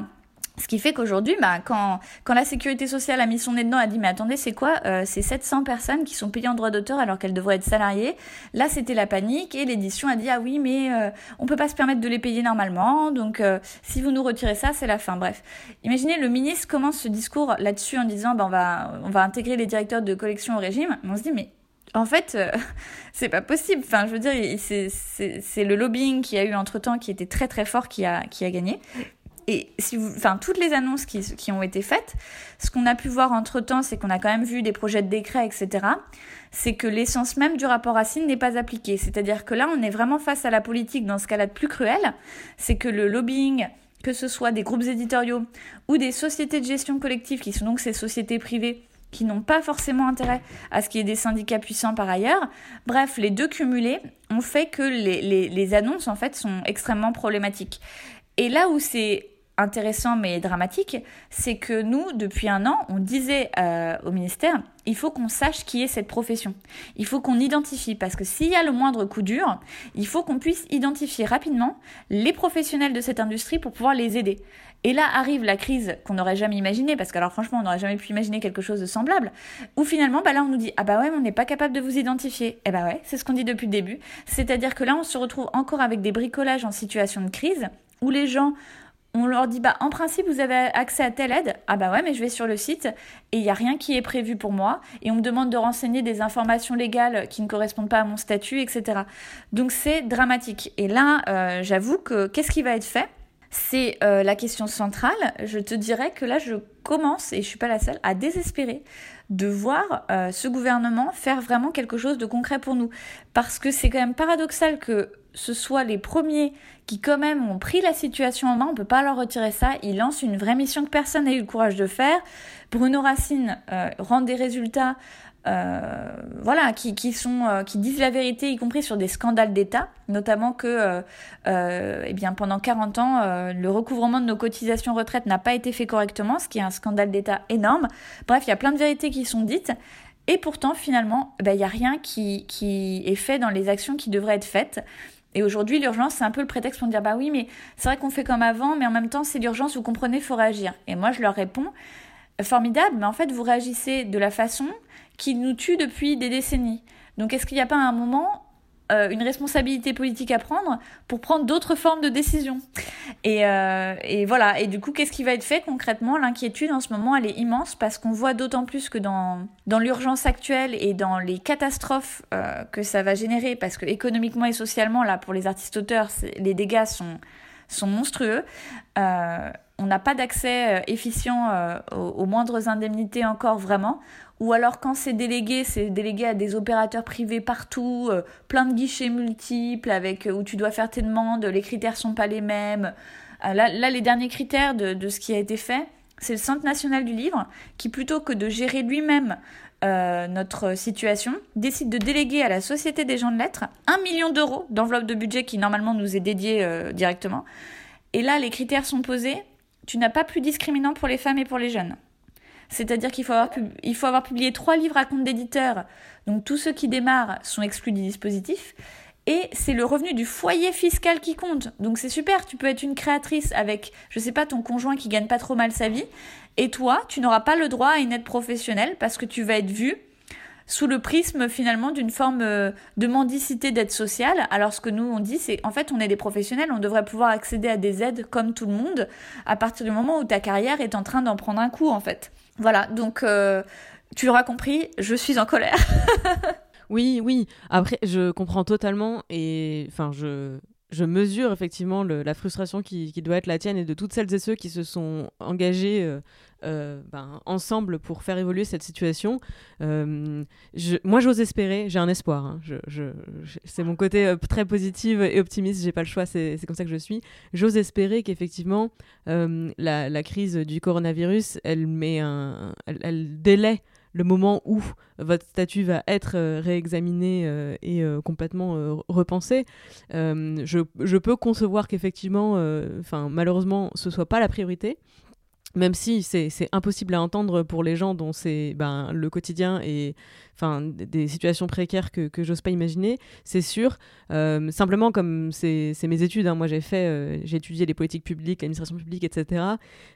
Ce qui fait qu'aujourd'hui, bah, quand, quand la sécurité sociale a mis son nez dedans, a dit mais attendez, c'est quoi euh, C'est 700 personnes qui sont payées en droit d'auteur alors qu'elles devraient être salariées? Là, c'était la panique et l'édition a dit ah oui, mais euh, on peut pas se permettre de les payer normalement, donc euh, si vous nous retirez ça, c'est la fin. Bref, imaginez le ministre commence ce discours là-dessus en disant bah, on va on va intégrer les directeurs de collection au régime. On se dit mais en fait, *laughs* c'est pas possible. Enfin, je veux dire, c'est le lobbying qui a eu entre temps qui était très très fort qui a, gagné et si vous, toutes les annonces qui, qui ont été faites, ce qu'on a pu voir entre temps, c'est qu'on a quand même vu des projets de décret, etc. C'est que l'essence même du rapport Racine n'est pas appliquée. C'est-à-dire que là, on est vraiment face à la politique dans ce cas-là de plus cruel. C'est que le lobbying, que ce soit des groupes éditoriaux ou des sociétés de gestion collective, qui sont donc ces sociétés privées, qui n'ont pas forcément intérêt à ce qu'il y ait des syndicats puissants par ailleurs. Bref, les deux cumulés ont fait que les, les, annonces, en fait, sont extrêmement problématiques. Et là où c'est intéressant mais dramatique, c'est que nous, depuis un an, on disait euh, au ministère, il faut qu'on sache qui est cette profession. Il faut qu'on identifie, parce que s'il y a le moindre coup dur, il faut qu'on puisse identifier rapidement les professionnels de cette industrie pour pouvoir les aider. Et là arrive la crise qu'on n'aurait jamais imaginée, parce que alors franchement, on n'aurait jamais pu imaginer quelque chose de semblable, où finalement, bah là, on nous dit, ah bah ouais, on n'est pas capable de vous identifier. Eh bah ouais, c'est ce qu'on dit depuis le début. C'est-à-dire que là, on se retrouve encore avec des bricolages en situation de crise, où les gens on leur dit bah en principe vous avez accès à telle aide. Ah bah ouais mais je vais sur le site et il n'y a rien qui est prévu pour moi. Et on me demande de renseigner des informations légales qui ne correspondent pas à mon statut etc donc c'est dramatique. Et là euh, j'avoue que qu'est-ce qui va être fait? C'est euh, la question centrale. Je te dirais que là, je commence, et je suis pas la seule, à désespérer de voir euh, ce gouvernement faire vraiment quelque chose de concret pour nous. Parce que c'est quand même paradoxal que ce soit les premiers qui quand même ont pris la situation en main, on peut pas leur retirer ça, ils lancent une vraie mission que personne n'a eu le courage de faire. Bruno Racine euh, rend des résultats euh, voilà, qui, sont, euh, qui disent la vérité, y compris sur des scandales d'État, notamment que eh bien, pendant 40 ans, le recouvrement de nos cotisations retraite n'a pas été fait correctement, ce qui est un scandale d'État énorme. Bref, il y a plein de vérités qui sont dites, et pourtant, finalement, ben, il n'y a rien qui est fait dans les actions qui devraient être faites. Et aujourd'hui, l'urgence, c'est un peu le prétexte pour dire, bah oui, mais c'est vrai qu'on fait comme avant, mais en même temps, c'est l'urgence, vous comprenez, il faut réagir. Et moi, je leur réponds, formidable, mais en fait, vous réagissez de la façon qui nous tue depuis des décennies. Donc est-ce qu'il n'y a pas un moment euh, une responsabilité politique à prendre pour prendre d'autres formes de décision et, euh, et, voilà, et du coup, qu'est-ce qui va être fait concrètement? L'inquiétude en ce moment, elle est immense parce qu'on voit d'autant plus que dans, dans l'urgence actuelle et dans les catastrophes euh, que ça va générer, parce que économiquement et socialement, là, pour les artistes-auteurs, les dégâts sont, sont monstrueux. On n'a pas d'accès efficient aux, moindres indemnités encore vraiment. Ou alors quand c'est délégué, c'est délégué à des opérateurs privés partout, euh, plein de guichets multiples avec où tu dois faire tes demandes, les critères sont pas les mêmes. Là, là les derniers critères de, ce qui a été fait, c'est le Centre national du livre qui plutôt que de gérer lui-même euh, notre situation, décide de déléguer à la Société des gens de lettres un million d'euros d'enveloppe de budget qui normalement nous est dédié euh, directement. Et là, les critères sont posés tu n'as pas plus discriminant pour les femmes et pour les jeunes. C'est-à-dire qu'il faut avoir, il faut avoir publié trois livres à compte d'éditeur. Donc tous ceux qui démarrent sont exclus du dispositif. Et c'est le revenu du foyer fiscal qui compte. Donc c'est super, tu peux être une créatrice avec, je sais pas, ton conjoint qui gagne pas trop mal sa vie. Et toi, tu n'auras pas le droit à une aide professionnelle parce que tu vas être vu sous le prisme finalement d'une forme euh, de mendicité d'aide sociale. Alors ce que nous on dit c'est en fait on est des professionnels, on devrait pouvoir accéder à des aides comme tout le monde à partir du moment où ta carrière est en train d'en prendre un coup en fait. Voilà, donc euh, tu l'auras compris, je suis en colère. *laughs* oui, oui. Après, je comprends totalement et enfin, je, mesure effectivement la frustration qui, qui, doit être la tienne et de toutes celles et ceux qui se sont engagés euh, euh, ben, ensemble pour faire évoluer cette situation. Euh, moi, j'ose espérer, j'ai un espoir. Hein. C'est mon côté euh, très positif et optimiste, j'ai pas le choix, c'est, comme ça que je suis. J'ose espérer qu'effectivement, la, crise du coronavirus, elle, met un, elle, elle délaie le moment où votre statut va être réexaminé et complètement repensé. Je, je, peux concevoir qu'effectivement, enfin malheureusement, ce soit pas la priorité même si c'est impossible à entendre pour les gens dont c'est ben, le quotidien et enfin, des situations précaires que, que j'ose pas imaginer, c'est sûr. Euh, simplement, comme c'est mes études, hein, moi j'ai fait, euh, étudié les politiques publiques, l'administration publique, etc.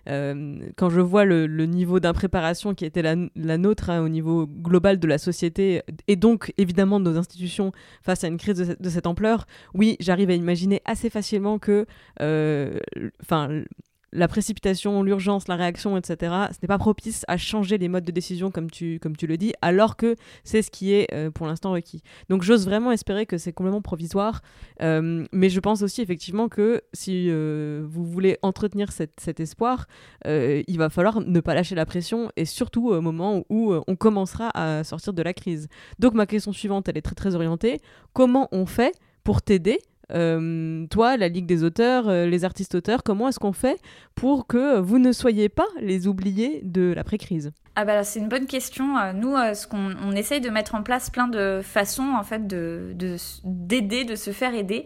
Euh, quand je vois le, le niveau d'impréparation qui était la, la nôtre hein, au niveau global de la société et donc évidemment de nos institutions face à une crise de, de cette ampleur, oui, j'arrive à imaginer assez facilement que, euh, enfin, la précipitation, l'urgence, la réaction, etc., ce n'est pas propice à changer les modes de décision comme tu, comme tu le dis, alors que c'est ce qui est euh, pour l'instant requis. Donc j'ose vraiment espérer que c'est complètement provisoire, euh, mais je pense aussi effectivement que si euh, vous voulez entretenir cet espoir, il va falloir ne pas lâcher la pression, et surtout au moment où on commencera à sortir de la crise. Donc ma question suivante, elle est très très orientée. Comment on fait pour t'aider euh, toi, la Ligue des auteurs, euh, les artistes auteurs, comment est-ce qu'on fait pour que vous ne soyez pas les oubliés de l'après-crise ah bah c'est une bonne question. Euh, nous, ce qu'on on essaye de mettre en place plein de façons en fait de d'aider, de, de, se faire aider.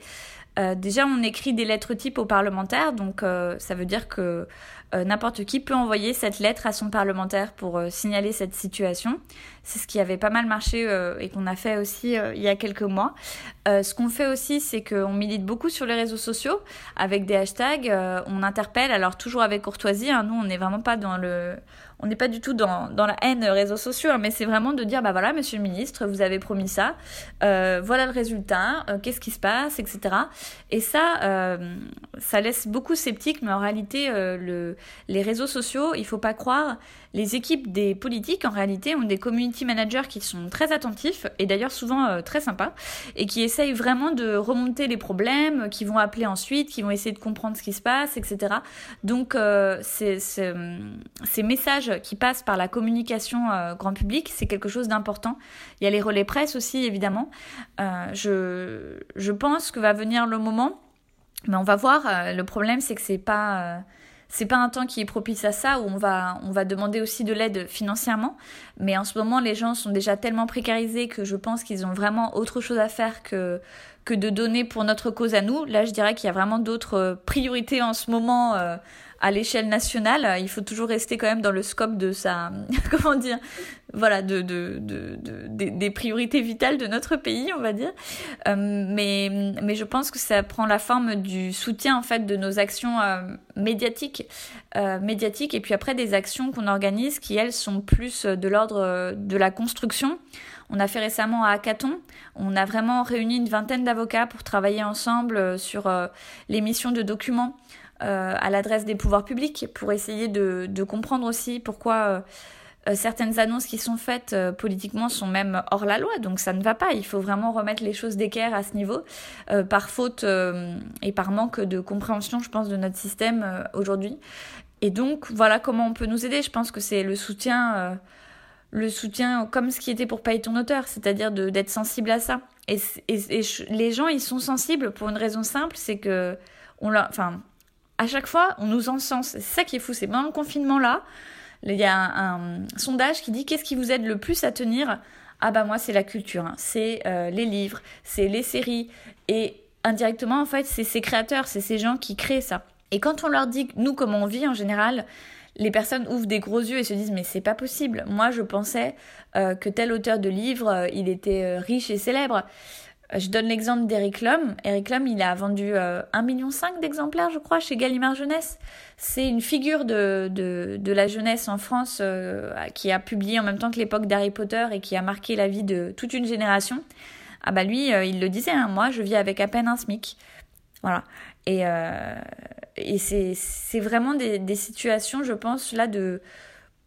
Euh, déjà, on écrit des lettres types aux parlementaires, donc ça veut dire que n'importe qui peut envoyer cette lettre à son parlementaire pour signaler cette situation. C'est ce qui avait pas mal marché et qu'on a fait aussi il y a quelques mois. ce qu'on fait aussi, c'est qu'on milite beaucoup sur les réseaux sociaux avec des hashtags. on interpelle, alors toujours avec courtoisie. Hein, nous, on n'est vraiment pas dans le on n'est pas du tout dans, la haine réseaux sociaux, hein, mais c'est vraiment de dire, bah voilà, monsieur le ministre, vous avez promis ça, euh, voilà le résultat, euh, qu'est-ce qui se passe, etc. Et ça, euh, ça laisse beaucoup sceptique, mais en réalité, le, les réseaux sociaux, il faut pas croire, les équipes des politiques, en réalité, ont des community managers qui sont très attentifs, et d'ailleurs souvent très sympas, et qui essayent vraiment de remonter les problèmes, qui vont appeler ensuite, qui vont essayer de comprendre ce qui se passe, etc. Donc, ces, ces messages qui passe par la communication euh, grand public, c'est quelque chose d'important. Il y a les relais presse aussi, évidemment. Euh, je, je pense que va venir le moment, mais on va voir. Euh, le problème, c'est que c'est pas c'est pas un temps qui est propice à ça où on va on va demander aussi de l'aide financièrement. Mais en ce moment les gens sont déjà tellement précarisés que je pense qu'ils ont vraiment autre chose à faire que que de donner pour notre cause à nous. Là je dirais qu'il y a vraiment d'autres priorités en ce moment à l'échelle nationale, il faut toujours rester quand même dans le scope de sa, *laughs* comment dire, voilà, de, de, de, des priorités vitales de notre pays, on va dire. Euh, mais, mais je pense que ça prend la forme du soutien en fait de nos actions euh, médiatiques, euh, médiatiques, et puis après des actions qu'on organise qui elles sont plus de l'ordre de la construction. On a fait récemment à Hackathon, on a vraiment réuni une vingtaine d'avocats pour travailler ensemble sur l'émission de documents euh, à l'adresse des pouvoirs publics pour essayer de, comprendre aussi pourquoi euh, euh, certaines annonces qui sont faites politiquement sont même hors la loi, donc ça ne va pas. Il faut vraiment remettre les choses d'équerre à ce niveau, par faute et par manque de compréhension, je pense, de notre système aujourd'hui. Et donc, voilà comment on peut nous aider. Je pense que c'est le soutien, le soutien comme ce qui était pour payer ton auteur, c'est-à-dire d'être sensible à ça. Et, et, les gens, ils sont sensibles pour une raison simple, c'est que on leur, enfin, à chaque fois, on nous encense. C'est ça qui est fou. C'est pendant le confinement là, il y a un, sondage qui dit qu'est-ce qui vous aide le plus à tenir? Ah bah moi c'est la culture, hein. c'est euh, les livres, c'est les séries et indirectement en fait c'est ces créateurs, c'est ces gens qui créent ça. Et quand on leur dit nous comment on vit en général, les personnes ouvrent des gros yeux et se disent mais c'est pas possible. Moi je pensais euh, que tel auteur de livre euh, il était riche et célèbre. Je donne l'exemple d'Eric Lhomme. Eric Lhomme, il a vendu euh, 1,5 million d'exemplaires, je crois, chez Gallimard Jeunesse. C'est une figure de, de, de, la jeunesse en France euh, qui a publié en même temps que l'époque d'Harry Potter et qui a marqué la vie de toute une génération. Ah bah lui, euh, il le disait, hein, moi je vis avec à peine un SMIC. Voilà. Et, euh, et c'est vraiment des, des, situations, je pense, là, de,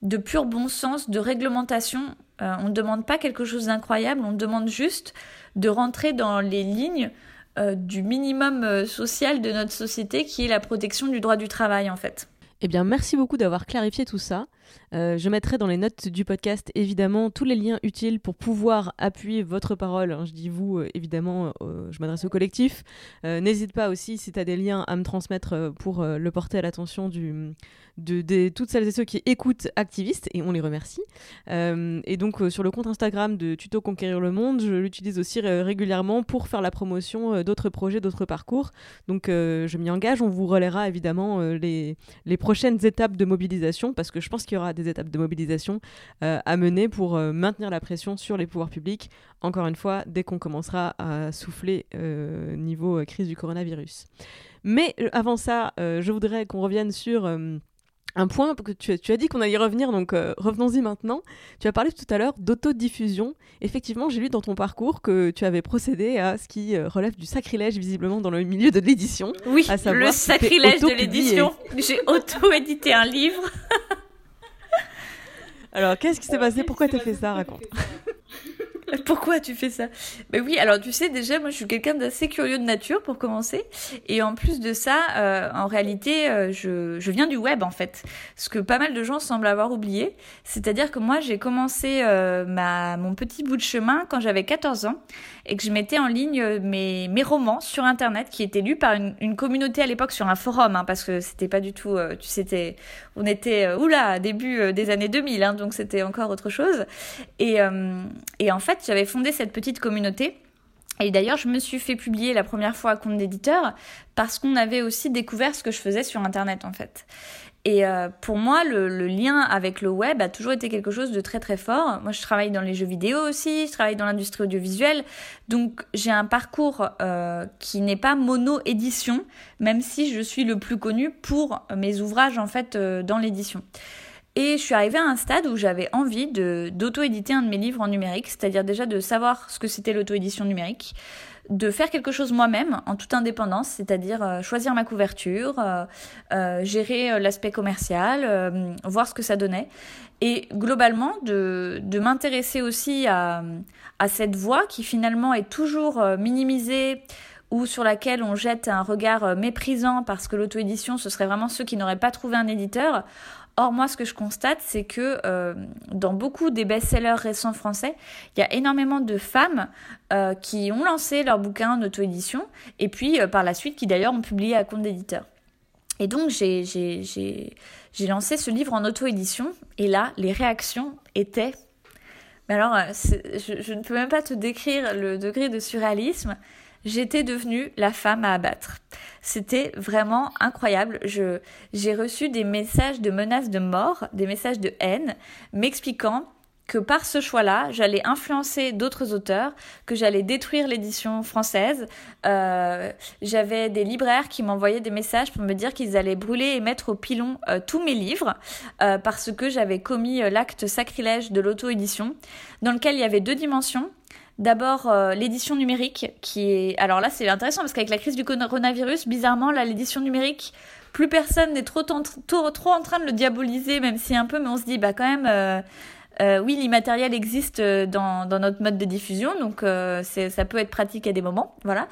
de pur bon sens, de réglementation. on ne demande pas quelque chose d'incroyable, on demande juste de rentrer dans les lignes euh, du minimum euh, social de notre société qui est la protection du droit du travail en fait. Eh bien, merci beaucoup d'avoir clarifié tout ça. Euh, je mettrai dans les notes du podcast évidemment tous les liens utiles pour pouvoir appuyer votre parole. Hein, je dis vous, évidemment, je m'adresse au collectif. N'hésite pas aussi, si tu as des liens, à me transmettre pour le porter à l'attention de, toutes celles et ceux qui écoutent Activistes, et on les remercie. Euh, et donc, euh, sur le compte Instagram de Tuto Conquérir le Monde, je l'utilise aussi régulièrement pour faire la promotion euh, d'autres projets, d'autres parcours. Donc, je m'y engage. On vous relaiera évidemment les, les prochaines étapes de mobilisation, parce que je pense qu'il y aura des étapes de mobilisation à mener pour maintenir la pression sur les pouvoirs publics, encore une fois, dès qu'on commencera à souffler niveau crise du coronavirus. Mais avant ça, je voudrais qu'on revienne sur un point que tu, as dit qu'on allait y revenir, donc euh, revenons-y maintenant. Tu as parlé tout à l'heure d'autodiffusion. Effectivement, j'ai lu dans ton parcours que tu avais procédé à ce qui euh, relève du sacrilège visiblement dans le milieu de l'édition. Oui, le sacrilège de l'édition. J'ai auto-édité un livre. *laughs* Alors, qu'est-ce qui s'est passé Pourquoi tu as fait ça Raconte. Pourquoi tu fais ça Ben oui, alors tu sais déjà, moi je suis quelqu'un d'assez curieux de nature pour commencer, et en plus de ça, euh, en réalité, euh, je, je, viens du web en fait, ce que pas mal de gens semblent avoir oublié. C'est-à-dire que moi j'ai commencé euh, ma mon petit bout de chemin quand j'avais 14 ans et que je mettais en ligne mes mes romans sur internet qui étaient lus par une, une communauté à l'époque sur un forum, hein, parce que c'était pas du tout, tu sais, on était oula début des années 2000, hein, donc c'était encore autre chose, et et en fait j'avais fondé cette petite communauté. Et d'ailleurs, je me suis fait publier la première fois à compte d'éditeur parce qu'on avait aussi découvert ce que je faisais sur Internet, en fait. Et euh, pour moi, le, lien avec le web a toujours été quelque chose de très très fort. Moi, je travaille dans les jeux vidéo aussi, je travaille dans l'industrie audiovisuelle, donc j'ai un parcours euh, qui n'est pas mono-édition, même si je suis le plus connu pour mes ouvrages en fait euh, dans l'édition. Et je suis arrivée à un stade où j'avais envie de d'auto-éditer un de mes livres en numérique, c'est-à-dire déjà de savoir ce que c'était l'auto-édition numérique, de faire quelque chose moi-même en toute indépendance, c'est-à-dire euh, choisir ma couverture, euh, euh, gérer l'aspect commercial, voir ce que ça donnait. Et globalement, de, de m'intéresser aussi à, à cette voie qui finalement est toujours minimisée ou sur laquelle on jette un regard méprisant parce que l'auto-édition, ce serait vraiment ceux qui n'auraient pas trouvé un éditeur. Or, moi, ce que je constate, c'est que euh, dans beaucoup des best-sellers récents français, il y a énormément de femmes euh, qui ont lancé leur bouquin en auto-édition et puis euh, par la suite qui d'ailleurs ont publié à compte d'éditeur. Et donc, j'ai lancé ce livre en auto-édition et là, les réactions étaient... Mais alors, je ne peux même pas te décrire le degré de surréalisme j'étais devenue la femme à abattre. C'était vraiment incroyable. Je, j'ai reçu des messages de menaces de mort, des messages de haine, m'expliquant que par ce choix-là, j'allais influencer d'autres auteurs, que j'allais détruire l'édition française. Euh, j'avais des libraires qui m'envoyaient des messages pour me dire qu'ils allaient brûler et mettre au pilon euh, tous mes livres euh, parce que j'avais commis l'acte sacrilège de l'auto-édition, dans lequel il y avait deux dimensions. D'abord, euh, l'édition numérique, qui est... Alors là, c'est intéressant parce qu'avec la crise du coronavirus, bizarrement, là, l'édition numérique, plus personne n'est trop, en train de le diaboliser, même si un peu, mais on se dit, bah quand même, euh, euh, oui, l'immatériel existe euh, dans, dans, notre mode de diffusion, donc euh, ça peut être pratique à des moments, voilà.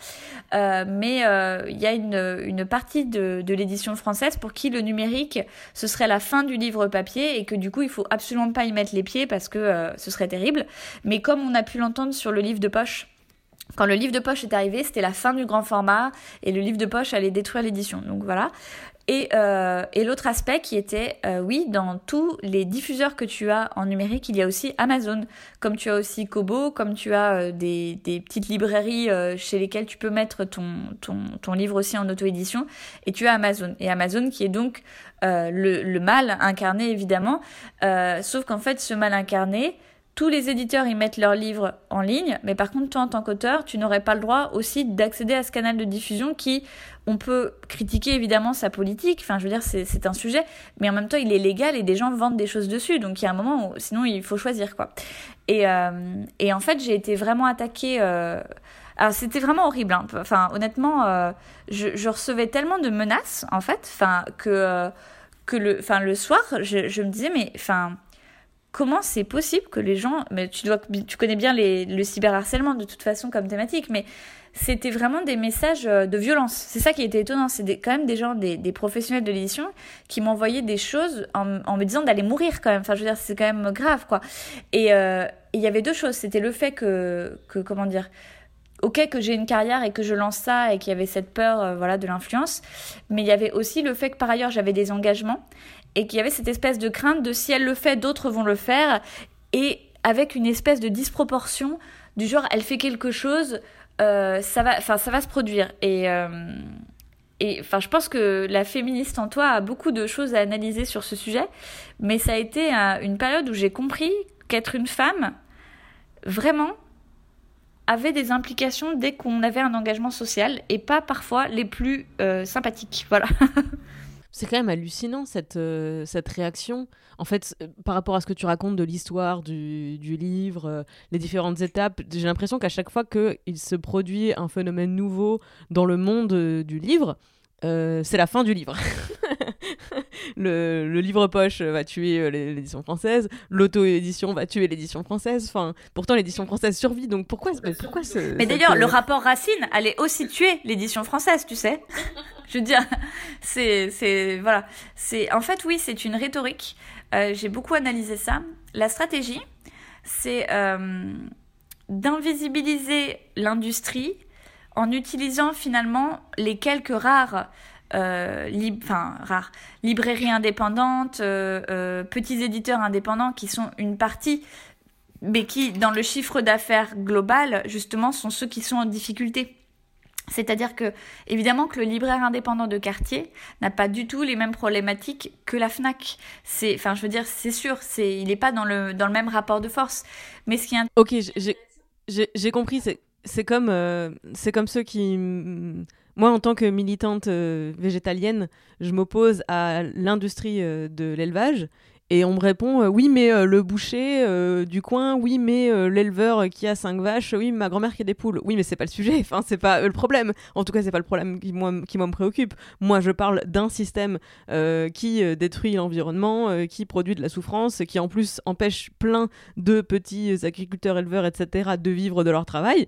Euh, mais euh, il y a une, une partie de, de l'édition française pour qui le numérique, ce serait la fin du livre papier et que du coup, il faut absolument pas y mettre les pieds parce que ce serait terrible. Mais comme on a pu l'entendre sur le livre de poche, quand le livre de poche est arrivé, c'était la fin du grand format et le livre de poche allait détruire l'édition. Donc voilà. Et, euh, l'autre aspect qui était, euh, oui, dans tous les diffuseurs que tu as en numérique, il y a aussi Amazon, comme tu as aussi Kobo, comme tu as euh, des, petites librairies chez lesquelles tu peux mettre ton, ton, ton livre aussi en auto-édition, et tu as Amazon. Et Amazon qui est donc le, le, mal incarné, évidemment, sauf qu'en fait, ce mal incarné, tous les éditeurs y mettent leurs livres en ligne, mais par contre, toi, en tant qu'auteur, tu n'aurais pas le droit aussi d'accéder à ce canal de diffusion qui, on peut critiquer évidemment sa politique, enfin, je veux dire, c'est un sujet, mais en même temps, il est légal et des gens vendent des choses dessus, donc il y a un moment où, sinon, il faut choisir, quoi. Et, euh, et en fait, j'ai été vraiment attaquée. Euh... Alors, c'était vraiment horrible, hein. enfin, honnêtement, euh, je, recevais tellement de menaces, en fait, que, que le, enfin, le soir, je, je me disais, mais, enfin, comment c'est possible que les gens, mais tu connais bien le cyberharcèlement de toute façon comme thématique, mais c'était vraiment des messages euh, de violence. C'est ça qui était étonnant, c'est quand même des gens, des, professionnels de l'édition qui m'envoyaient des choses en, me disant d'aller mourir quand même. Enfin, je veux dire, c'est quand même grave, quoi. Et euh, il y avait deux choses. C'était le fait que, que comment dire, ok que j'ai une carrière et que je lance ça et qu'il y avait cette peur euh, voilà de l'influence mais il y avait aussi le fait que par ailleurs j'avais des engagements et qu'il y avait cette espèce de crainte de si elle le fait, d'autres vont le faire, et avec une espèce de disproportion du genre elle fait quelque chose, euh, ça va, ça va se produire. Et euh, et je pense que la féministe en toi a beaucoup de choses à analyser sur ce sujet, mais ça a été une période où j'ai compris qu'être une femme, vraiment, avait des implications dès qu'on avait un engagement social et pas parfois les plus euh, sympathiques. Voilà. *laughs* C'est quand même hallucinant cette, euh, cette réaction. En fait, euh, par rapport à ce que tu racontes de l'histoire du, du, livre, euh, les différentes étapes, j'ai l'impression qu'à chaque fois qu'il se produit un phénomène nouveau dans le monde du livre, c'est la fin du livre. *laughs* le, le, livre poche va tuer l'édition française, l'auto-édition va tuer l'édition française. Enfin, pourtant l'édition française survit, donc pourquoi, mais pourquoi ce, Mais d'ailleurs, le rapport Racine allait aussi tuer l'édition française, tu sais. *laughs* Je veux dire, c'est, c'est, voilà. C'est, en fait, oui, c'est une rhétorique. Euh, j'ai beaucoup analysé ça. La stratégie, c'est euh, d'invisibiliser l'industrie en utilisant finalement les quelques rares euh, enfin, librairies indépendantes, euh, euh, petits éditeurs indépendants qui sont une partie, mais qui, dans le chiffre d'affaires global, justement, sont ceux qui sont en difficulté. C'est-à-dire que, évidemment, que le libraire indépendant de quartier n'a pas du tout les mêmes problématiques que la Fnac. C'est, enfin, je veux dire, c'est sûr, c'est, il n'est pas dans le, dans le même rapport de force. Mais ce qui est. Ok, j'ai compris. C'est comme, euh, c'est comme ceux qui. Moi, en tant que militante euh, végétalienne, je m'oppose à l'industrie euh, de l'élevage et on me répond euh, oui, mais euh, le boucher euh, du coin, oui, mais l'éleveur qui a cinq vaches, oui, ma grand-mère qui a des poules. Oui, mais c'est pas le sujet. Enfin, c'est pas le problème. En tout cas, c'est pas le problème qui moi, qui me préoccupe. Moi, je parle d'un système qui détruit l'environnement, qui produit de la souffrance, qui en plus empêche plein de petits agriculteurs, éleveurs, etc., de vivre de leur travail.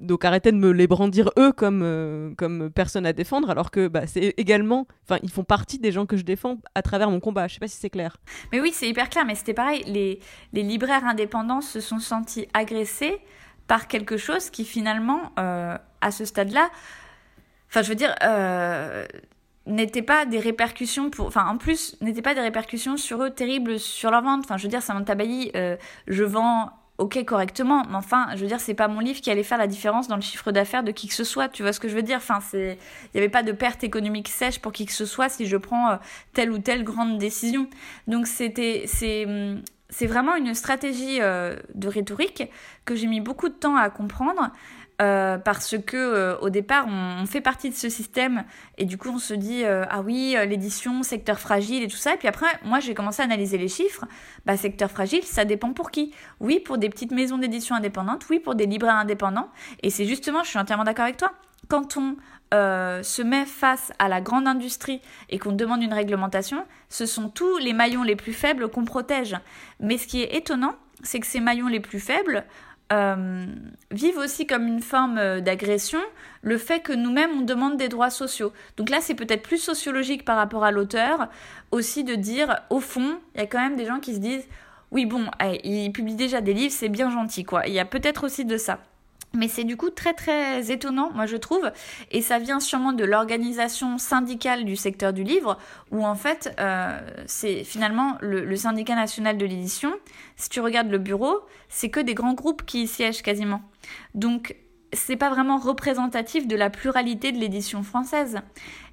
donc arrêtez de me les brandir eux comme comme personne à défendre, alors que bah, c'est également, enfin, ils font partie des gens que je défends à travers mon combat. Je sais pas si c'est Mais oui, c'est hyper clair, mais c'était pareil. Les, libraires indépendants se sont sentis agressés par quelque chose qui finalement, euh, à ce stade-là, enfin je veux dire, euh, n'était pas des répercussions pour, enfin en plus n'était pas des répercussions sur eux terribles sur leur vente. Enfin je veux dire, Samantha Bailly, euh, je vends ok correctement, mais enfin, je veux dire, c'est pas mon livre qui allait faire la différence dans le chiffre d'affaires de qui que ce soit. Tu vois ce que je veux dire? Enfin, c'est, il n'y avait pas de perte économique sèche pour qui que ce soit si je prends euh, telle ou telle grande décision. Donc c'était, c'est, c'est vraiment une stratégie euh, de rhétorique que j'ai mis beaucoup de temps à comprendre. Euh, parce que euh, au départ on, fait partie de ce système. Et du coup on se dit euh, ah oui l'édition secteur fragile et tout ça. Et puis après moi j'ai commencé à analyser les chiffres. Bah secteur fragile ça dépend pour qui. Oui pour des petites maisons d'édition indépendantes. Oui pour des libraires indépendants. Et c'est justement je suis entièrement d'accord avec toi. Quand on se met face à la grande industrie et qu'on demande une réglementation, ce sont tous les maillons les plus faibles qu'on protège. Mais ce qui est étonnant, c'est que ces maillons les plus faibles, euh, vivent aussi comme une forme euh, d'agression le fait que nous-mêmes on demande des droits sociaux. Donc là c'est peut-être plus sociologique par rapport à l'auteur aussi de dire au fond il y a quand même des gens qui se disent oui bon eh, il publie déjà des livres c'est bien gentil quoi. Il y a peut-être aussi de ça. Mais c'est du coup très très étonnant, moi je trouve, et ça vient sûrement de l'organisation syndicale du secteur du livre, où en fait euh, c'est finalement le, syndicat national de l'édition. Si tu regardes le bureau, c'est que des grands groupes qui y siègent quasiment. Donc c'est pas vraiment représentatif de la pluralité de l'édition française.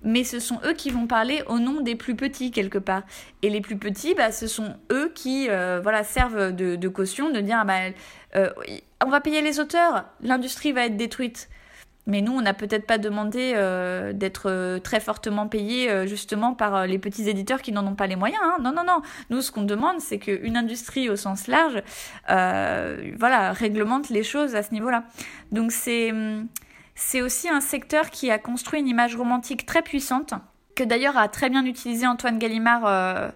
Mais ce sont eux qui vont parler au nom des plus petits quelque part. Et les plus petits, bah, ce sont eux qui euh, voilà, servent de, caution, de dire ah bah, euh, on va payer les auteurs, l'industrie va être détruite. Mais nous, on n'a peut-être pas demandé euh, d'être euh, très fortement payés justement par les petits éditeurs qui n'en ont pas les moyens. Hein. Non, non, non. Nous, ce qu'on demande, c'est qu'une industrie au sens large, voilà, réglemente les choses à ce niveau-là. Donc c'est c'est aussi un secteur qui a construit une image romantique très puissante, que d'ailleurs a très bien utilisé Antoine Gallimard.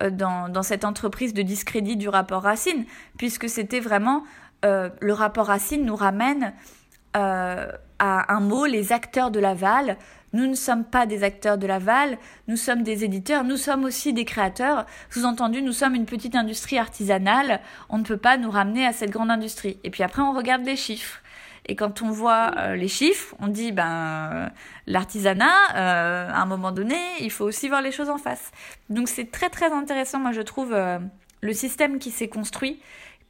Dans, dans, cette entreprise de discrédit du rapport Racine, puisque c'était vraiment le rapport Racine nous ramène euh, à un mot, les acteurs de Laval. Nous ne sommes pas des acteurs de Laval, nous sommes des éditeurs, nous sommes aussi des créateurs. Sous-entendu, nous sommes une petite industrie artisanale, on ne peut pas nous ramener à cette grande industrie. Et puis après, on regarde les chiffres. Et quand on voit euh, les chiffres, on dit ben l'artisanat, euh, à un moment donné, il faut aussi voir les choses en face. Donc c'est très très intéressant, moi je trouve, le système qui s'est construit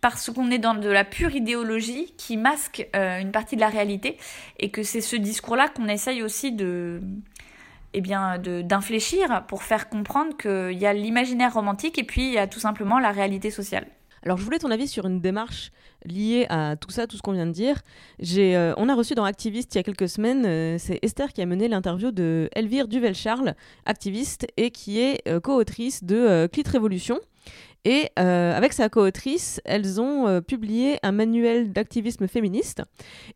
parce qu'on est dans de la pure idéologie qui masque euh, une partie de la réalité et que c'est ce discours-là qu'on essaye aussi de eh bien d'infléchir pour faire comprendre qu'il y a l'imaginaire romantique et puis il y a tout simplement la réalité sociale. Alors je voulais ton avis sur une démarche liée à tout ça, tout ce qu'on vient de dire. J'ai, euh, on a reçu dans Activiste il y a quelques semaines, euh, c'est Esther qui a mené l'interview de Elvire Duvel-Charles, activiste et qui est co-autrice de Clit Révolution. Et euh, avec sa co-autrice, elles ont euh, publié un manuel d'activisme féministe.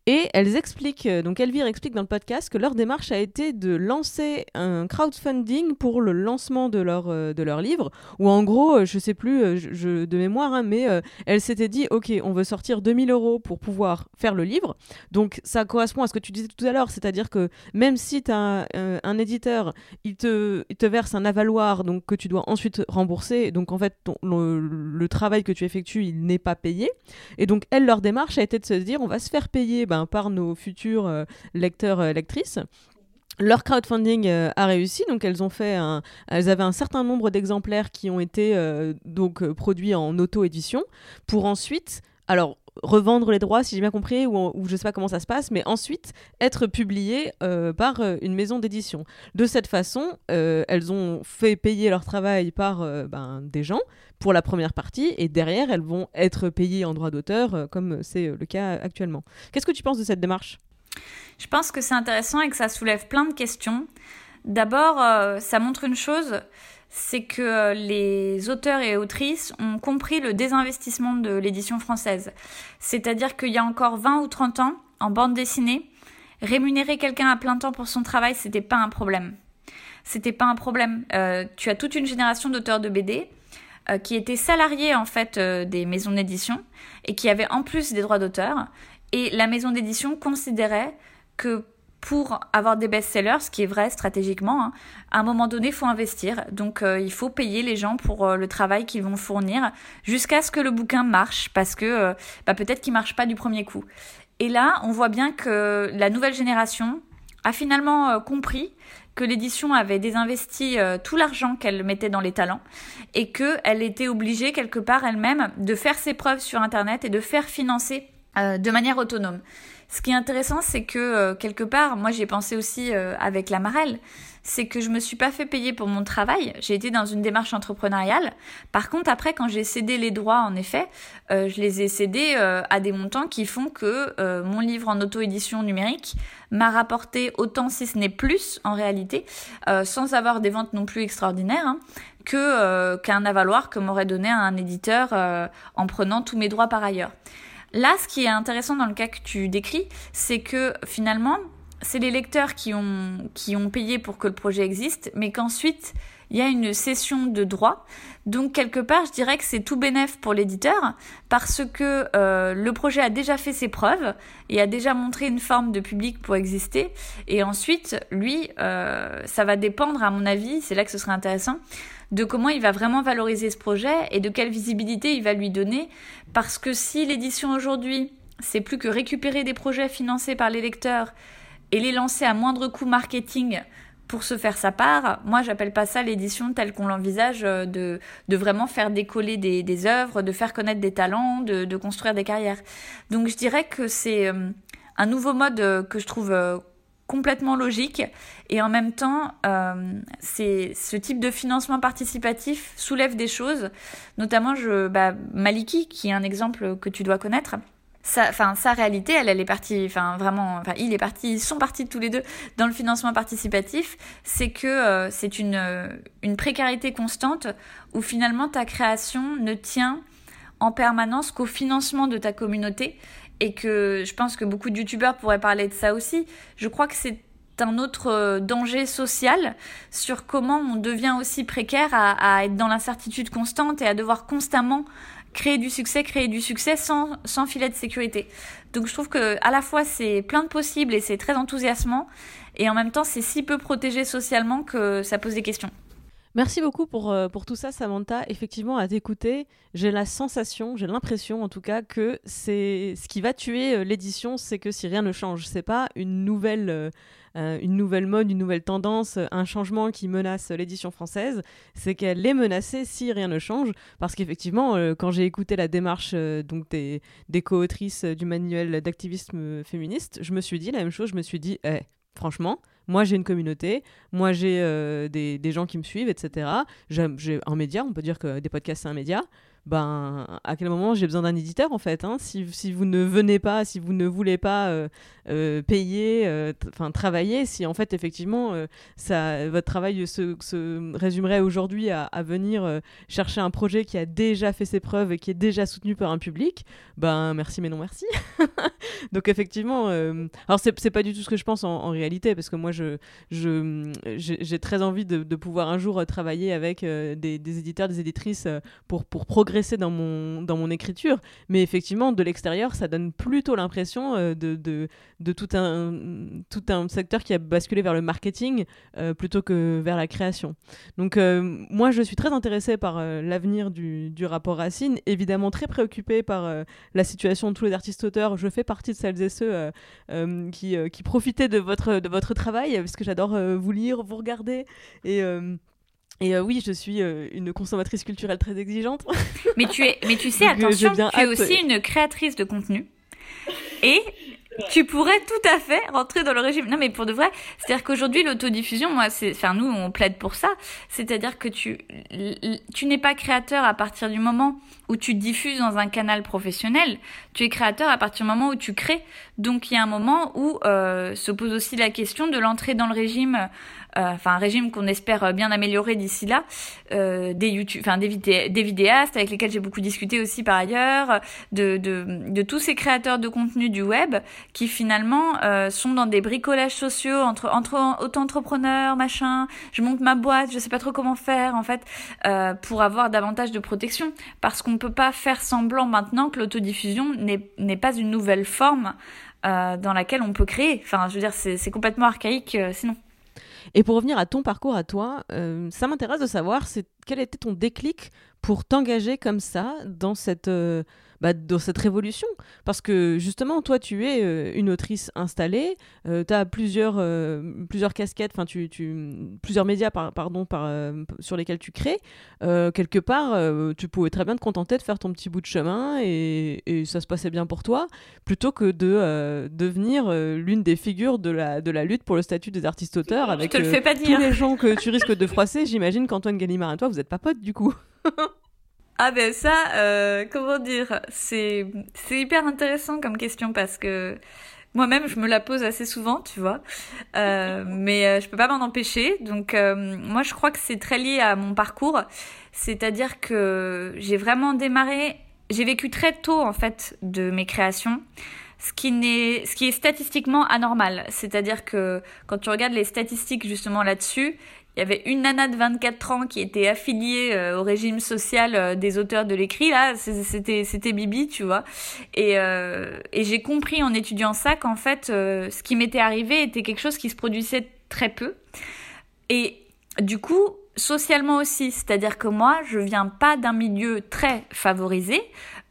Et elles expliquent, euh, donc Elvire explique dans le podcast que leur démarche a été de lancer un crowdfunding pour le lancement de leur, de leur livre. Ou en gros, je sais plus de mémoire, hein, mais elle s'était dit ok, on veut sortir 2000 euros pour pouvoir faire le livre. Donc ça correspond à ce que tu disais tout à l'heure, c'est-à-dire que même si tu as un, éditeur, il te, il te verse un avaloir donc, que tu dois ensuite rembourser. Donc en fait, ton, le travail que tu effectues, il n'est pas payé. Et donc, elles, leur démarche a été de se dire, on va se faire payer ben, par nos futurs euh, lecteurs, euh, lectrices. Leur crowdfunding euh, a réussi, donc elles ont fait elles avaient un certain nombre d'exemplaires qui ont été donc produits en auto-édition pour ensuite, alors revendre les droits, si j'ai bien compris, ou, ou je sais pas comment ça se passe, mais ensuite être publié par une maison d'édition. De cette façon, elles ont fait payer leur travail par ben, des gens pour la première partie, et derrière, elles vont être payées en droit d'auteur, comme c'est le cas actuellement. Qu'est-ce que tu penses de cette démarche? Je pense que c'est intéressant et que ça soulève plein de questions. D'abord, euh, ça montre une chose, c'est que euh, les auteurs et autrices ont compris le désinvestissement de l'édition française. C'est-à-dire qu'il y a encore 20 ou 30 ans, en bande dessinée, rémunérer quelqu'un à plein temps pour son travail, c'était pas un problème. C'était pas un problème. Euh, tu as toute une génération d'auteurs de BD qui étaient salariés en fait des maisons d'édition et qui avaient en plus des droits d'auteur. Et la maison d'édition considérait que pour avoir des best-sellers, ce qui est vrai stratégiquement, hein, à un moment donné, il faut investir. Donc, euh, il faut payer les gens pour euh, le travail qu'ils vont fournir jusqu'à ce que le bouquin marche, parce que euh, bah, peut-être qu'il marche pas du premier coup. Et là, on voit bien que la nouvelle génération a finalement compris que l'édition avait désinvesti tout l'argent qu'elle mettait dans les talents et qu'elle était obligée quelque part elle-même de faire ses preuves sur Internet et de faire financer de manière autonome. Ce qui est intéressant, c'est que euh, quelque part, moi j'ai pensé aussi euh, avec la Marelle, c'est que je me suis pas fait payer pour mon travail. J'ai été dans une démarche entrepreneuriale. Par contre, après, quand j'ai cédé les droits, en effet, euh, je les ai cédés à des montants qui font que mon livre en auto-édition numérique m'a rapporté autant, si ce n'est plus, en réalité, sans avoir des ventes non plus extraordinaires. Hein, qu'un avaloir que m'aurait donné un éditeur en prenant tous mes droits par ailleurs. Là, ce qui est intéressant dans le cas que tu décris, c'est que finalement, c'est les lecteurs qui ont, qui ont payé pour que le projet existe, mais qu'ensuite, il y a une cession de droits. Donc, quelque part, je dirais que c'est tout bénéf pour l'éditeur, parce que euh, le projet a déjà fait ses preuves et a déjà montré une forme de public pour exister. Et ensuite, lui, euh, ça va dépendre, à mon avis, c'est là que ce serait intéressant, de comment il va vraiment valoriser ce projet et de quelle visibilité il va lui donner. Parce que si l'édition aujourd'hui, c'est plus que récupérer des projets financés par les lecteurs et les lancer à moindre coût marketing pour se faire sa part, moi j'appelle pas ça l'édition telle qu'on l'envisage euh, de, de vraiment faire décoller des, œuvres, de faire connaître des talents, de, construire des carrières. Donc je dirais que c'est euh, un nouveau mode euh, que je trouve complètement logique et en même temps c'est ce type de financement participatif soulève des choses notamment je bah, Maliki qui est un exemple que tu dois connaître sa, sa réalité, elle, est partie, enfin, vraiment, enfin, il est parti, ils sont partis tous les deux dans le financement participatif, c'est que euh, c'est une, une précarité constante où finalement ta création ne tient en permanence qu'au financement de ta communauté et que je pense que beaucoup de youtubeurs pourraient parler de ça aussi. Je crois que c'est un autre euh, danger social sur comment on devient aussi précaire à, être dans l'incertitude constante et à devoir constamment créer du succès, créer du succès sans, sans filet de sécurité. Donc je trouve que à la fois c'est plein de possibles et c'est très enthousiasmant et en même temps c'est si peu protégé socialement que ça pose des questions. Merci beaucoup pour, euh, pour tout ça, Samantha. Effectivement, à t'écouter, j'ai la sensation, j'ai l'impression en tout cas, que c'est ce qui va tuer euh, l'édition, c'est que si rien ne change, c'est pas une nouvelle, euh, une nouvelle mode, une nouvelle tendance, un changement qui menace l'édition française, c'est qu'elle est menacée si rien ne change. Parce qu'effectivement, quand j'ai écouté la démarche donc des, des co-autrices du manuel d'activisme féministe, je me suis dit la même chose, je me suis dit, eh, franchement, moi, j'ai une communauté, moi, j'ai euh, des, des, gens qui me suivent, etc. J'ai un média, on peut dire que des podcasts, c'est un média ben, à quel moment j'ai besoin d'un éditeur en fait hein si, si, vous ne venez pas, si vous ne voulez pas euh, euh, payer, euh, enfin travailler, si en fait effectivement ça, votre travail se, se résumerait aujourd'hui à, venir chercher un projet qui a déjà fait ses preuves et qui est déjà soutenu par un public, ben merci mais non merci. *laughs* Donc effectivement, alors c'est pas du tout ce que je pense en, réalité parce que moi je j'ai très envie de, de, pouvoir un jour travailler avec des, des, éditeurs, des éditrices pour, pour progresser dans mon, dans mon écriture. Mais effectivement, de l'extérieur, ça donne plutôt l'impression euh, de, de, de, tout, un, tout un secteur qui a basculé vers le marketing euh, plutôt que vers la création. Donc euh, moi, je suis très intéressée par l'avenir du, du, rapport Racine, évidemment très préoccupée par la situation de tous les artistes-auteurs. Je fais partie de celles et ceux qui, qui profitaient de votre, de votre travail, parce que j'adore vous lire, vous regarder et Et euh, oui, je suis euh, une consommatrice culturelle très exigeante. *laughs* Mais tu es, mais tu sais, *laughs* Donc, euh, attention, tu es aussi une créatrice de contenu. Et tu pourrais tout à fait rentrer dans le régime. Non, mais pour de vrai, c'est-à-dire qu'aujourd'hui, l'autodiffusion, moi, c'est, enfin, nous, on plaide pour ça. C'est-à-dire que tu, tu n'es pas créateur à partir du moment où tu diffuses dans un canal professionnel. Tu es créateur à partir du moment où tu crées. Donc, il y a un moment où euh, se pose aussi la question de l'entrée dans le régime, enfin, un régime qu'on espère bien améliorer d'ici là, euh, des YouTube, enfin, des, vidé- des vidéastes avec lesquels j'ai beaucoup discuté aussi par ailleurs, de, tous ces créateurs de contenu du web qui finalement euh, sont dans des bricolages sociaux entre entre auto-entrepreneurs, machin. Je monte ma boîte, je sais pas trop comment faire en fait euh, pour avoir davantage de protection parce qu'on peut pas faire semblant maintenant que l'autodiffusion n'est pas une nouvelle forme euh, dans laquelle on peut créer. Enfin, je veux dire, c'est complètement archaïque euh, sinon. Et pour revenir à ton parcours à toi, euh, ça m'intéresse de savoir quel était ton déclic pour t'engager comme ça dans cette, euh, bah, dans cette révolution. Parce que justement, toi, tu es euh, une autrice installée, tu as plusieurs, euh, plusieurs casquettes, enfin, tu, tu, plusieurs médias par, pardon, par, euh, sur lesquels tu crées. Euh, quelque part, euh, tu pouvais très bien te contenter de faire ton petit bout de chemin et, et ça se passait bien pour toi, plutôt que de euh, devenir euh, l'une des figures de la, de la lutte pour le statut des artistes-auteurs avec te le euh, fais pas tous dire. les gens que tu risques de froisser. J'imagine qu'Antoine Gallimard et toi, vous n'êtes pas potes du coup. *laughs* Ah ben ça, euh, comment dire, c'est c'est hyper intéressant comme question parce que moi-même je me la pose assez souvent, tu vois, Euh, *laughs* mais euh, je peux pas m'en empêcher. Donc euh, moi je crois que c'est très lié à mon parcours, c'est-à-dire que j'ai vraiment démarré, j'ai vécu très tôt en fait de mes créations. Ce qui, n'est, ce qui est statistiquement anormal. C'est-à-dire que quand tu regardes les statistiques justement là-dessus, il y avait une nana de 24 ans qui était affiliée euh, au régime social euh, des auteurs de l'écrit. Là c'était c'était Bibi tu vois. Et euh, et j'ai compris en étudiant ça qu'en fait ce qui m'était arrivé était quelque chose qui se produisait très peu. Et du coup socialement aussi. C'est-à-dire que moi je viens pas d'un milieu très favorisé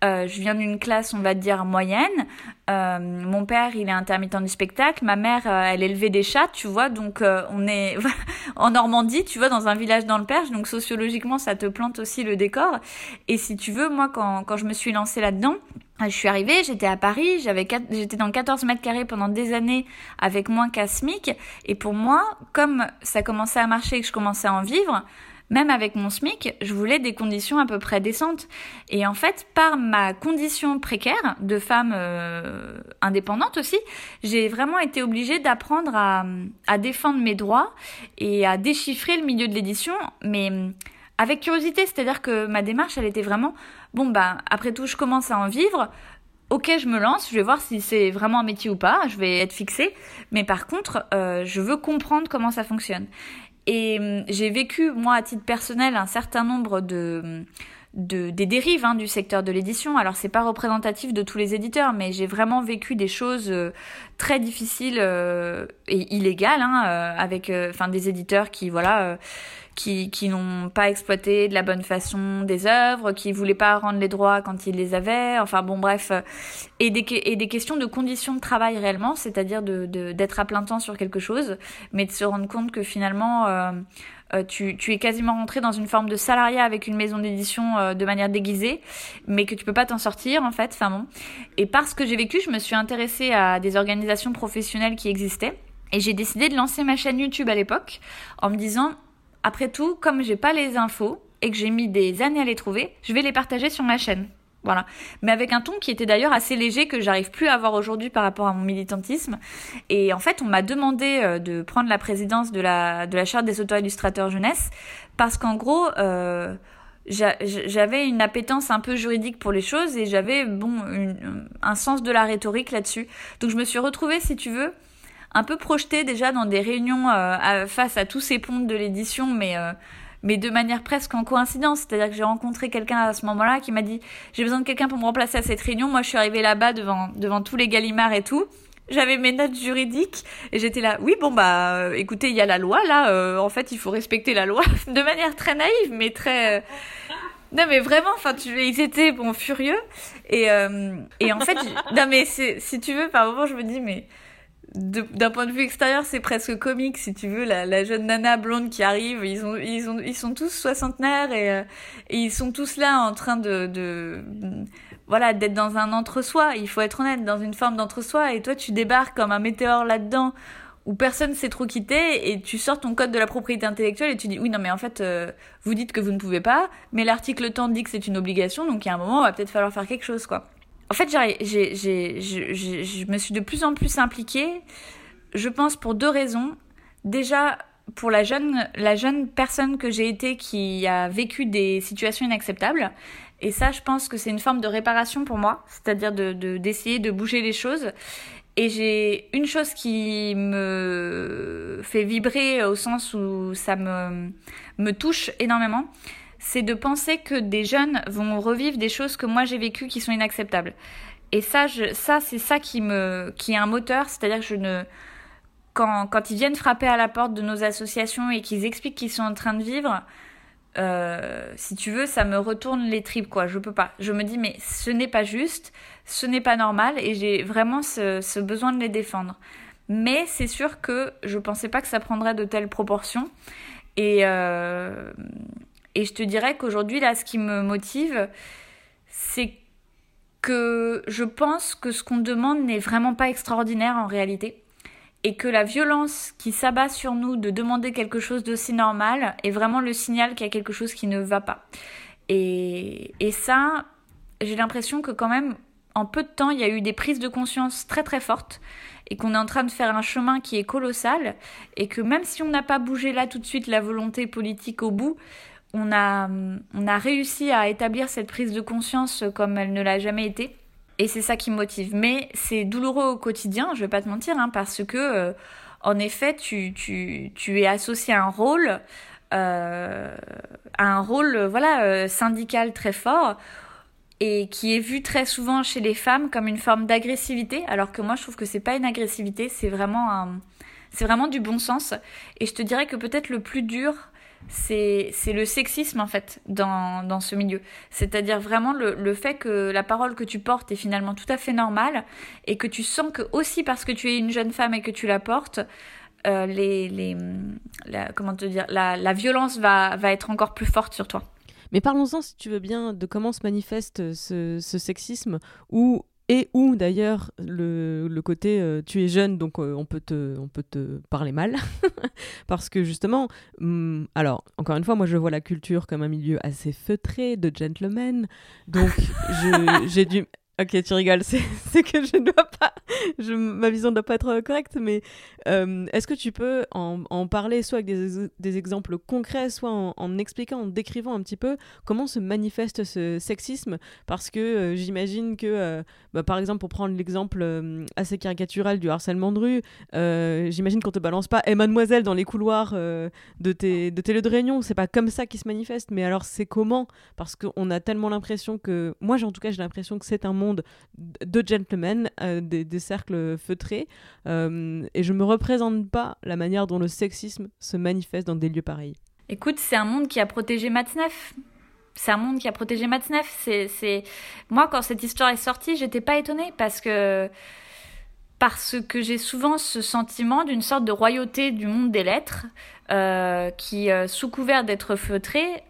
euh, je viens d'une classe, on va dire, moyenne. Euh, mon père, il est intermittent du spectacle. Ma mère, euh, elle élevait des chats, tu vois. Donc, on est *laughs* en Normandie, tu vois, dans un village dans le Perche. Donc, sociologiquement, ça te plante aussi le décor. Et si tu veux, moi, quand, quand je me suis lancée là-dedans, je suis arrivée, j'étais à Paris, j'étais dans 14 mètres carrés pendant des années avec moins qu'un SMIC. Et pour moi, comme ça commençait à marcher et que je commençais à en vivre, même avec mon SMIC, je voulais des conditions à peu près décentes. Et en fait, par ma condition précaire de femme euh, indépendante aussi, j'ai vraiment été obligée d'apprendre à, défendre mes droits et à déchiffrer le milieu de l'édition, mais avec curiosité. C'est-à-dire que ma démarche, elle était vraiment, bon bah, après tout, je commence à en vivre. Ok, je me lance, je vais voir si c'est vraiment un métier ou pas, je vais être fixée. Mais par contre, euh, je veux comprendre comment ça fonctionne. Et hum, j'ai vécu, moi, à titre personnel, un certain nombre de, de des dérives hein, du secteur de l'édition. Alors, c'est pas représentatif de tous les éditeurs, mais j'ai vraiment vécu des choses euh, très difficiles euh, et illégales, hein, euh, avec, euh, des éditeurs qui, voilà. euh, qui, qui n'ont pas exploité de la bonne façon des œuvres, qui voulaient pas rendre les droits quand ils les avaient, enfin bon bref, euh, et des, et des questions de conditions de travail réellement, c'est-à-dire de- d'être à plein temps sur quelque chose, mais de se rendre compte que finalement euh, euh, tu, tu es quasiment rentré dans une forme de salariat avec une maison d'édition euh, de manière déguisée, mais que tu peux pas t'en sortir en fait, enfin bon. Et parce que j'ai vécu, je me suis intéressée à des organisations professionnelles qui existaient. Et j'ai décidé de lancer ma chaîne YouTube à l'époque en me disant après tout, comme j'ai pas les infos et que j'ai mis des années à les trouver, je vais les partager sur ma chaîne. Voilà. Mais avec un ton qui était d'ailleurs assez léger que j'arrive plus à avoir aujourd'hui par rapport à mon militantisme. Et en fait, on m'a demandé euh, de prendre la présidence de la, de la charte des auto-illustrateurs jeunesse parce qu'en gros, euh, j'a- j'avais une appétence un peu juridique pour les choses et j'avais bon un sens de la rhétorique là-dessus. Donc je me suis retrouvée, si tu veux, un peu projetée déjà dans des réunions euh, face à tous ces pontes de l'édition, mais euh, mais de manière presque en coïncidence. C'est-à-dire que j'ai rencontré quelqu'un à ce moment-là qui m'a dit j'ai besoin de quelqu'un pour me remplacer à cette réunion. Moi, je suis arrivée là-bas devant devant tous les Gallimards et tout. J'avais mes notes juridiques et j'étais là. Oui, bon bah, euh, écoutez, il y a la loi là. en fait, il faut respecter la loi *laughs* de manière très naïve, mais très. non mais vraiment, enfin ils étaient bon furieux et et en fait, non mais si tu veux, par moment je me dis mais d'un point de vue extérieur, c'est presque comique, si tu veux, la, jeune nana blonde qui arrive, ils, ont, ils, ont, ils sont tous soixantenaires et, euh, et ils sont tous là en train de, de voilà, d'être dans un entre-soi, il faut être honnête, dans une forme d'entre-soi, et toi tu débarques comme un météore là-dedans, où personne sait trop quitter, et tu sors ton code de la propriété intellectuelle et tu dis, oui, non mais en fait, euh, vous dites que vous ne pouvez pas, mais l'article temps dit que c'est une obligation, donc il y a un moment, il va peut-être falloir faire quelque chose, quoi. En fait, je me suis de plus en plus impliquée, je pense pour deux raisons. Déjà, pour la jeune, la jeune personne que j'ai été qui a vécu des situations inacceptables. Et ça, je pense que c'est une forme de réparation pour moi, c'est-à-dire de, d'essayer de bouger les choses. Et j'ai une chose qui me fait vibrer au sens où ça me, me touche énormément, c'est de penser que des jeunes vont revivre des choses que moi j'ai vécues qui sont inacceptables. Et ça, ça c'est ça qui me, qui est un moteur, c'est-à-dire que quand, quand ils viennent frapper à la porte de nos associations et qu'ils expliquent qu'ils sont en train de vivre, euh, si tu veux, ça me retourne les tripes, quoi. Je peux pas. Je me dis, mais ce n'est pas juste, ce n'est pas normal, et j'ai vraiment ce, ce, besoin de les défendre. Mais c'est sûr que je pensais pas que ça prendrait de telles proportions. Et, euh, et je te dirais qu'aujourd'hui, là, ce qui me motive, c'est que je pense que ce qu'on demande n'est vraiment pas extraordinaire en réalité. Et que la violence qui s'abat sur nous de demander quelque chose d'aussi normal est vraiment le signal qu'il y a quelque chose qui ne va pas. Et, ça, j'ai l'impression que quand même, en peu de temps, il y a eu des prises de conscience très très fortes et qu'on est en train de faire un chemin qui est colossal et que même si on n'a pas bougé là tout de suite la volonté politique au bout, on a, on a réussi à établir cette prise de conscience comme elle ne l'a jamais été. Et c'est ça qui me motive. Mais c'est douloureux au quotidien, je vais pas te mentir, hein, parce que, euh, en effet, tu, tu, tu, es associé à un rôle, euh, un rôle voilà, euh, syndical très fort et qui est vu très souvent chez les femmes comme une forme d'agressivité, alors que moi je trouve que c'est pas une agressivité, c'est vraiment c'est vraiment du bon sens. Et je te dirais que peut-être le plus dur, c'est le sexisme en fait dans, dans ce milieu. C'est-à-dire vraiment le, le, fait que la parole que tu portes est finalement tout à fait normale et que tu sens que aussi parce que tu es une jeune femme et que tu la portes, euh, les, les, la, comment te dire, la, la violence va, va être encore plus forte sur toi. Mais parlons-en, si tu veux bien, de comment se manifeste ce, ce sexisme ou et où d'ailleurs le, le, côté euh, tu es jeune donc euh, on, peut te, on peut te parler mal *laughs* parce que justement hmm, alors encore une fois moi je vois la culture comme un milieu assez feutré de gentlemen. Donc *laughs* j'ai dû Ok, tu rigoles, *laughs* c'est que je ne dois pas, ma vision ne doit pas être correcte, mais euh, est-ce que tu peux en, parler soit avec des, exemples concrets, soit en, expliquant, en décrivant un petit peu comment se manifeste ce sexisme? Parce que euh, j'imagine que, euh, bah, par exemple, pour prendre l'exemple assez caricatural du harcèlement de rue, j'imagine qu'on te balance pas « Eh mademoiselle » dans les couloirs de, tes, de tes lieux de réunion, c'est pas comme ça qu'il se manifeste, mais alors c'est comment? Parce qu'on a tellement l'impression que, moi en tout cas j'ai l'impression que c'est un monde de gentlemen, euh, des, cercles feutrés, euh, et je me représente pas la manière dont le sexisme se manifeste dans des lieux pareils. Écoute, c'est un monde qui a protégé Matzneff. C'est un monde qui a protégé Matzneff. C'est, moi, quand cette histoire est sortie, j'étais pas étonnée parce que parce que j'ai souvent ce sentiment d'une sorte de royauté du monde des lettres euh, qui, sous couvert d'être feutré,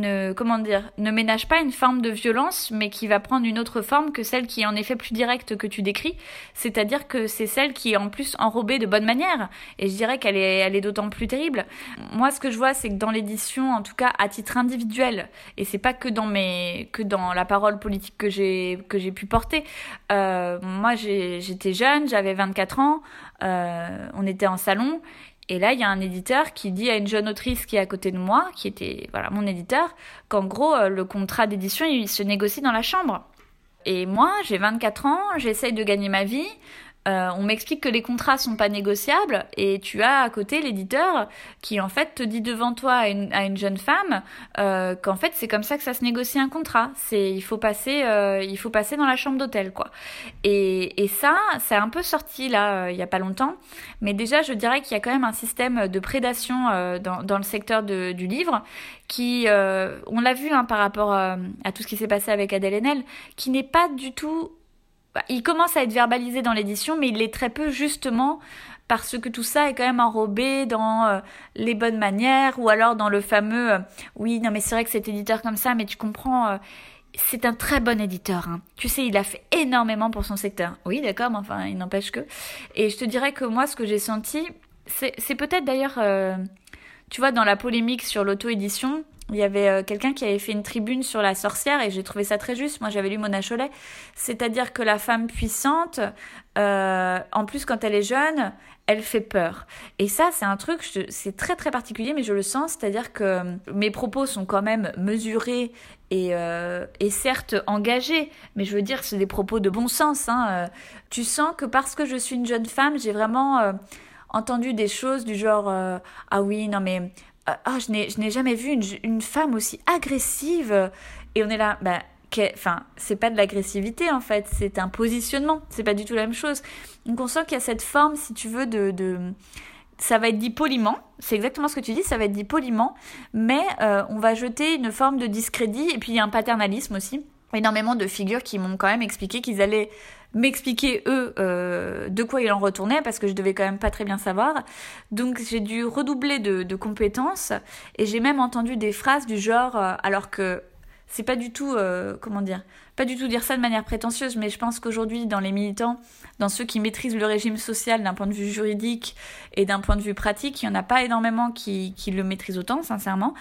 ne comment dire ne ménage pas une forme de violence mais qui va prendre une autre forme que celle qui est en effet plus directe que tu décris. C'est-à-dire que c'est celle qui est en plus enrobée de bonne manière. Et je dirais qu'elle est elle est d'autant plus terrible. Moi ce que je vois c'est que dans l'édition en tout cas à titre individuel et c'est pas que dans mes que dans la parole politique que j'ai que j'ai pu porter euh, moi j'étais jeune j'avais 24 ans euh, on était en salon et là, il y a un éditeur qui dit à une jeune autrice qui est à côté de moi, qui était voilà mon éditeur, qu'en gros, euh, le contrat d'édition, il se négocie dans la chambre. Et moi, j'ai 24 ans, j'essaye de gagner ma vie, euh, on m'explique que les contrats sont pas négociables et tu as à côté l'éditeur qui en fait te dit devant toi à une, jeune femme euh, qu'en fait c'est comme ça que ça se négocie un contrat. C'est il faut passer euh, il faut passer dans la chambre d'hôtel quoi. Et, et ça c'est un peu sorti là il y a pas longtemps, mais déjà je dirais qu'il y a quand même un système de prédation dans, dans le secteur de, du livre qui on l'a vu hein, par rapport à tout ce qui s'est passé avec Adèle Haenel qui n'est pas du tout il commence à être verbalisé dans l'édition, mais il l'est très peu justement parce que tout ça est quand même enrobé dans euh, les bonnes manières ou alors dans le fameux euh, oui non mais c'est vrai que cet éditeur comme ça mais tu comprends euh, c'est un très bon éditeur hein. tu sais il a fait énormément pour son secteur oui d'accord mais enfin il n'empêche que et je te dirais que moi ce que j'ai senti c'est peut-être d'ailleurs tu vois dans la polémique sur l'auto-édition il y avait euh, quelqu'un qui avait fait une tribune sur la sorcière et j'ai trouvé ça très juste. Moi, j'avais lu Mona Cholet. C'est-à-dire que la femme puissante, euh, en plus quand elle est jeune, elle fait peur. Et ça, c'est un truc, c'est très très particulier, mais je le sens. C'est-à-dire que euh, mes propos sont quand même mesurés et, et certes engagés, mais je veux dire, c'est des propos de bon sens. Hein. Tu sens que parce que je suis une jeune femme, j'ai vraiment entendu des choses du genre ah oui non mais ah, je n'ai jamais vu une, une, femme aussi agressive. Et on est là, bah, enfin, c'est pas de l'agressivité en fait, c'est un positionnement, c'est pas du tout la même chose. Donc on sent qu'il y a cette forme, si tu veux, de, de... ça va être dit poliment, c'est exactement ce que tu dis, ça va être dit poliment, mais euh, on va jeter une forme de discrédit, et puis il y a un paternalisme aussi. Énormément de figures qui m'ont quand même expliqué qu'ils allaient m'expliquer eux euh, de quoi il en retournait parce que je devais quand même pas très bien savoir. Donc j'ai dû redoubler de, compétences et j'ai même entendu des phrases du genre euh, alors que c'est pas du tout euh, comment dire pas du tout dire ça de manière prétentieuse mais je pense qu'aujourd'hui dans les militants dans ceux qui maîtrisent le régime social d'un point de vue juridique et d'un point de vue pratique il y en a pas énormément qui, qui le maîtrisent autant sincèrement.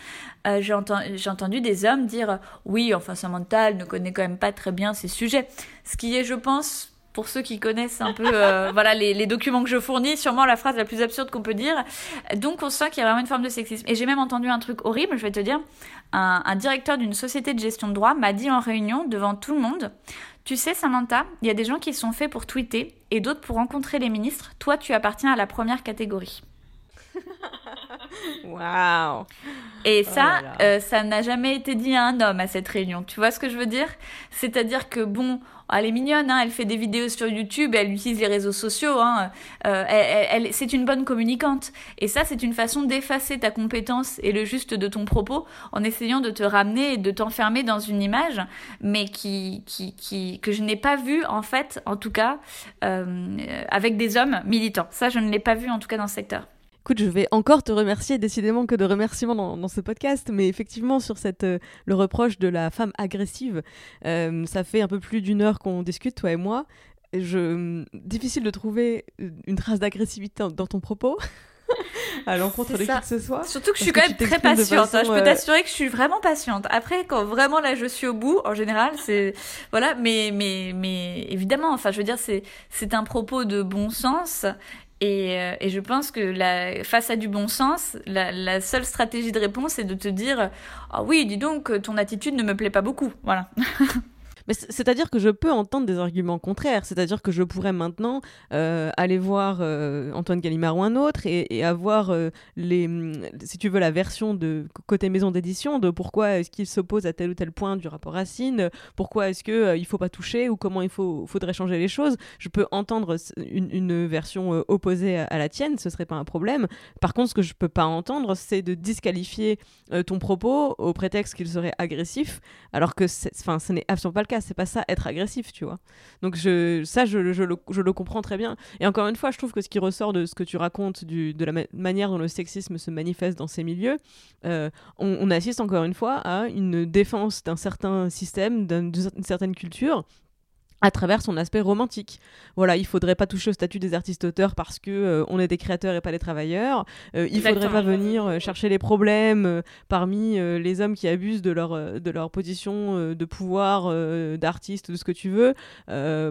J'ai entendu des hommes dire oui enfin mental ne connaît quand même pas très bien ces sujets. Ce qui est, je pense, pour ceux qui connaissent un peu euh, *laughs* voilà les, documents que je fournis, sûrement la phrase la plus absurde qu'on peut dire. Donc on sent qu'il y a vraiment une forme de sexisme. Et j'ai même entendu un truc horrible, je vais te dire. Un, directeur d'une société de gestion de droit m'a dit en réunion devant tout le monde, tu sais Samantha, il y a des gens qui sont faits pour tweeter et d'autres pour rencontrer les ministres. Toi, tu appartiens à la première catégorie. Waouh Et ça, oh euh, ça n'a jamais été dit à un homme à cette réunion. Tu vois ce que je veux dire? C'est-à-dire que bon, elle est mignonne, hein, elle fait des vidéos sur YouTube, elle utilise les réseaux sociaux, hein, euh, elle, c'est une bonne communicante. Et ça, c'est une façon d'effacer ta compétence et le juste de ton propos en essayant de te ramener et de t'enfermer dans une image, mais qui, qui, qui que je n'ai pas vue en fait, en tout cas, euh, avec des hommes militants. Ça, je ne l'ai pas vu en tout cas dans ce secteur. Écoute, je vais encore te remercier, décidément que de remerciements dans, ce podcast, mais effectivement sur cette, euh, le reproche de la femme agressive, euh, ça fait un peu plus d'une heure qu'on discute, toi et moi. Je, difficile de trouver une trace d'agressivité dans, ton propos. *laughs* à l'encontre de qui que ce soit. Surtout que je suis quand même très patiente. Hein. Je peux euh, t'assurer que je suis vraiment patiente. Après, quand vraiment là je suis au bout, en général, c'est voilà. Mais mais mais évidemment, enfin, je veux dire, c'est c'est un propos de bon sens euh, et, je pense que la, face à du bon sens, la, seule stratégie de réponse est de te dire Ah oui, dis donc, ton attitude ne me plaît pas beaucoup. Voilà. *laughs* Mais c'est-à-dire que je peux entendre des arguments contraires. C'est-à-dire que je pourrais maintenant euh, aller voir euh, Antoine Gallimard ou un autre et, avoir euh, les, si tu veux, la version de côté maison d'édition de pourquoi est-ce qu'il s'oppose à tel ou tel point du rapport Racine, pourquoi est-ce que il faut pas toucher ou comment il faut, faudrait changer les choses. Je peux entendre une, version opposée à, la tienne, ce serait pas un problème. Par contre, ce que je peux pas entendre, c'est de disqualifier ton propos au prétexte qu'il serait agressif, alors que, enfin, ce n'est absolument pas le cas c'est pas ça être agressif, tu vois. Donc ça, je, le, comprends très bien. Et encore une fois, je trouve que ce qui ressort de ce que tu racontes, de la manière dont le sexisme se manifeste dans ces milieux, euh, on, assiste encore une fois à une défense d'un certain système, d'une certaine culture à travers son aspect romantique. Voilà, il faudrait pas toucher au statut des artistes-auteurs parce que euh, on est des créateurs et pas des travailleurs. Euh, il faudrait pas venir euh, chercher les problèmes parmi les hommes qui abusent de leur de leur position de pouvoir d'artiste, de ce que tu veux,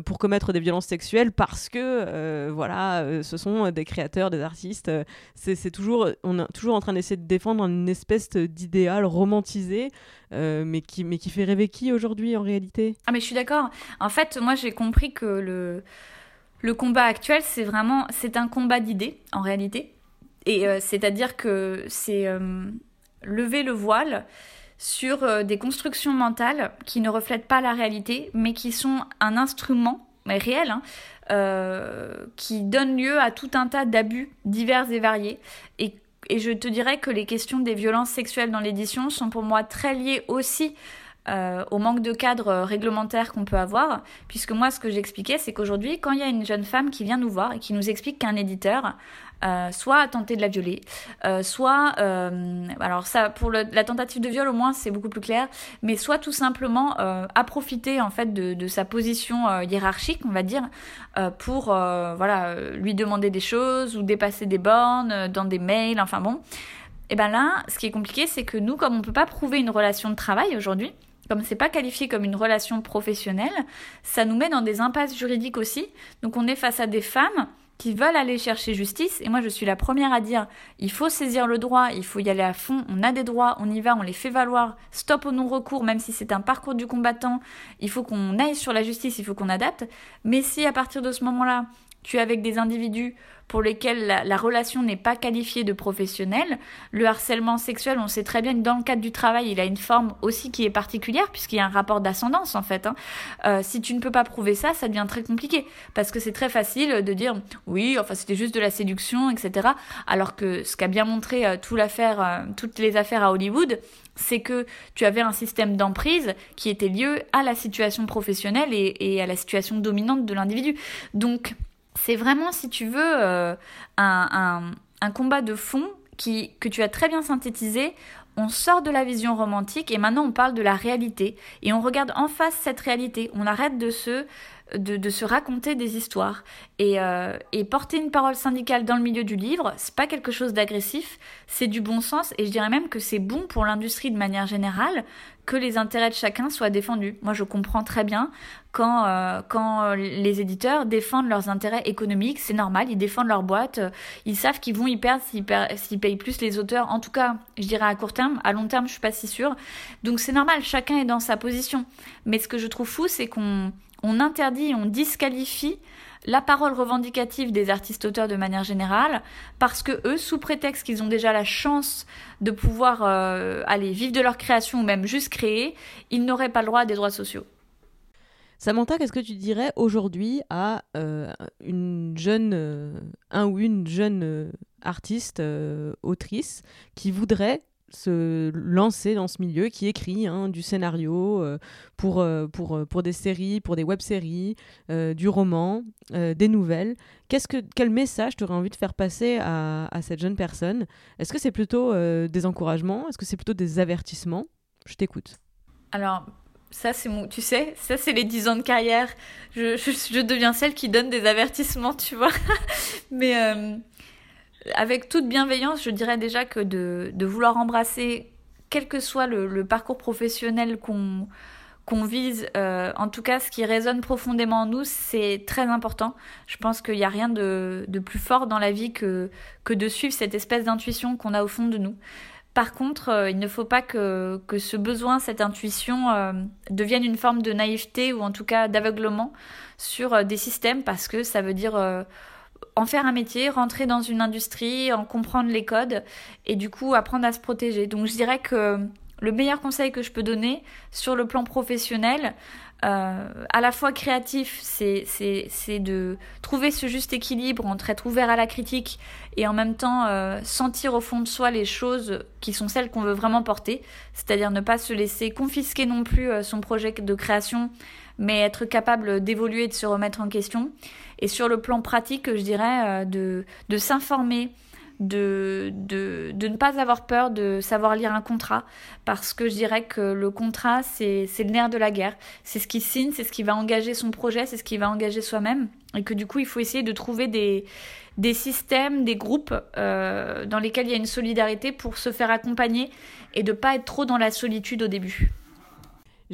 pour commettre des violences sexuelles parce que voilà, ce sont des créateurs, des artistes. C'est toujours on est toujours en train d'essayer de défendre une espèce d'idéal romantisé euh, mais, qui, mais qui fait rêver qui aujourd'hui en réalité? Ah mais je suis d'accord. En fait, moi j'ai compris que le, le combat actuel, c'est vraiment c'est un combat d'idées en réalité. Et euh, c'est-à-dire que c'est euh, lever le voile sur des constructions mentales qui ne reflètent pas la réalité, mais qui sont un instrument, mais réel, hein, qui donne lieu à tout un tas d'abus divers et variés. Et et je te dirais que les questions des violences sexuelles dans l'édition sont pour moi très liées aussi euh, au manque de cadre réglementaire qu'on peut avoir, puisque moi ce que j'expliquais c'est qu'aujourd'hui quand il y a une jeune femme qui vient nous voir et qui nous explique qu'un éditeur euh, soit a tenté de la violer, euh, soit, euh, alors ça pour la tentative de viol au moins c'est beaucoup plus clair, mais soit tout simplement a profité en fait de, de sa position hiérarchique, on va dire, pour voilà lui demander des choses ou dépasser des bornes dans des mails, enfin bon. Et ben là, ce qui est compliqué, c'est que nous, comme on peut pas prouver une relation de travail aujourd'hui, comme c'est pas qualifié comme une relation professionnelle, ça nous met dans des impasses juridiques aussi. Donc on est face à des femmes veulent aller chercher justice. Et moi, je suis la première à dire, il faut saisir le droit, il faut y aller à fond, on a des droits, on y va, on les fait valoir, stop au non-recours, même si c'est un parcours du combattant, il faut qu'on aille sur la justice, il faut qu'on adapte. Mais si à partir de ce moment-là, tu es avec des individus pour lesquels la, la relation n'est pas qualifiée de professionnelle. Le harcèlement sexuel, on sait très bien que dans le cadre du travail, il a une forme aussi qui est particulière, puisqu'il y a un rapport d'ascendance en fait. Hein. Euh, si tu ne peux pas prouver ça, ça devient très compliqué, parce que c'est très facile de dire oui, enfin c'était juste de la séduction, etc. Alors que ce qu'a bien montré euh, tout euh, toutes les affaires à Hollywood, c'est que tu avais un système d'emprise qui était lié à la situation professionnelle et, et à la situation dominante de l'individu. Donc c'est vraiment, si tu veux, euh, un, un, un, combat de fond qui, que tu as très bien synthétisé. On sort de la vision romantique et maintenant on parle de la réalité. Et on regarde en face cette réalité. On arrête de se, de, se raconter des histoires. Et, euh, et, porter une parole syndicale dans le milieu du livre, c'est pas quelque chose d'agressif, c'est du bon sens. Et je dirais même que c'est bon pour l'industrie de manière générale que les intérêts de chacun soient défendus. Moi, je comprends très bien quand, euh, quand les éditeurs défendent leurs intérêts économiques, c'est normal, ils défendent leur boîte, ils savent qu'ils vont y perdre s'ils, s'ils payent plus les auteurs, en tout cas, je dirais à court terme, à long terme, je suis pas si sûre. Donc c'est normal, chacun est dans sa position. Mais ce que je trouve fou, c'est qu'on on interdit, on disqualifie la parole revendicative des artistes-auteurs de manière générale, parce que eux, sous prétexte qu'ils ont déjà la chance de pouvoir euh, aller vivre de leur création ou même juste créer, ils n'auraient pas le droit à des droits sociaux. Samantha, qu'est-ce que tu dirais aujourd'hui à euh, une jeune, euh, un ou une jeune artiste, autrice, qui voudrait se lancer dans ce milieu, qui écrit hein, du scénario euh, pour, euh, pour, pour des séries, pour des web-séries, euh, du roman, des nouvelles. Qu'est-ce que, quel message tu aurais envie de faire passer à, cette jeune personne? Est-ce que c'est plutôt des encouragements? Est-ce que c'est plutôt des avertissements? Je t'écoute. Alors, ça c'est mon, tu sais, ça c'est les 10 ans de carrière. Je, je, deviens celle qui donne des avertissements, tu vois. *laughs* Mais euh, avec toute bienveillance, je dirais déjà que de, vouloir embrasser, quel que soit le, parcours professionnel qu'on vise, euh, en tout cas ce qui résonne profondément en nous, c'est très important. Je pense qu'il n'y a rien de, plus fort dans la vie que, de suivre cette espèce d'intuition qu'on a au fond de nous. Par contre, euh, il ne faut pas que, ce besoin, cette intuition euh, devienne une forme de naïveté ou en tout cas d'aveuglement sur des systèmes parce que ça veut dire en faire un métier, rentrer dans une industrie, en comprendre les codes et du coup apprendre à se protéger. Donc je dirais que le meilleur conseil que je peux donner sur le plan professionnel, euh, à la fois créatif, c'est de trouver ce juste équilibre entre être ouvert à la critique et en même temps euh, sentir au fond de soi les choses qui sont celles qu'on veut vraiment porter, c'est-à-dire ne pas se laisser confisquer non plus euh, son projet de création, mais être capable d'évoluer et de se remettre en question. Et sur le plan pratique, je dirais euh, de, de s'informer, de, de, de, ne pas avoir peur de savoir lire un contrat, parce que je dirais que le contrat, c'est le nerf de la guerre. C'est ce qui signe, c'est ce qui va engager son projet, c'est ce qui va engager soi-même, et que du coup, il faut essayer de trouver des, des systèmes, des groupes euh, dans lesquels il y a une solidarité pour se faire accompagner et de pas être trop dans la solitude au début.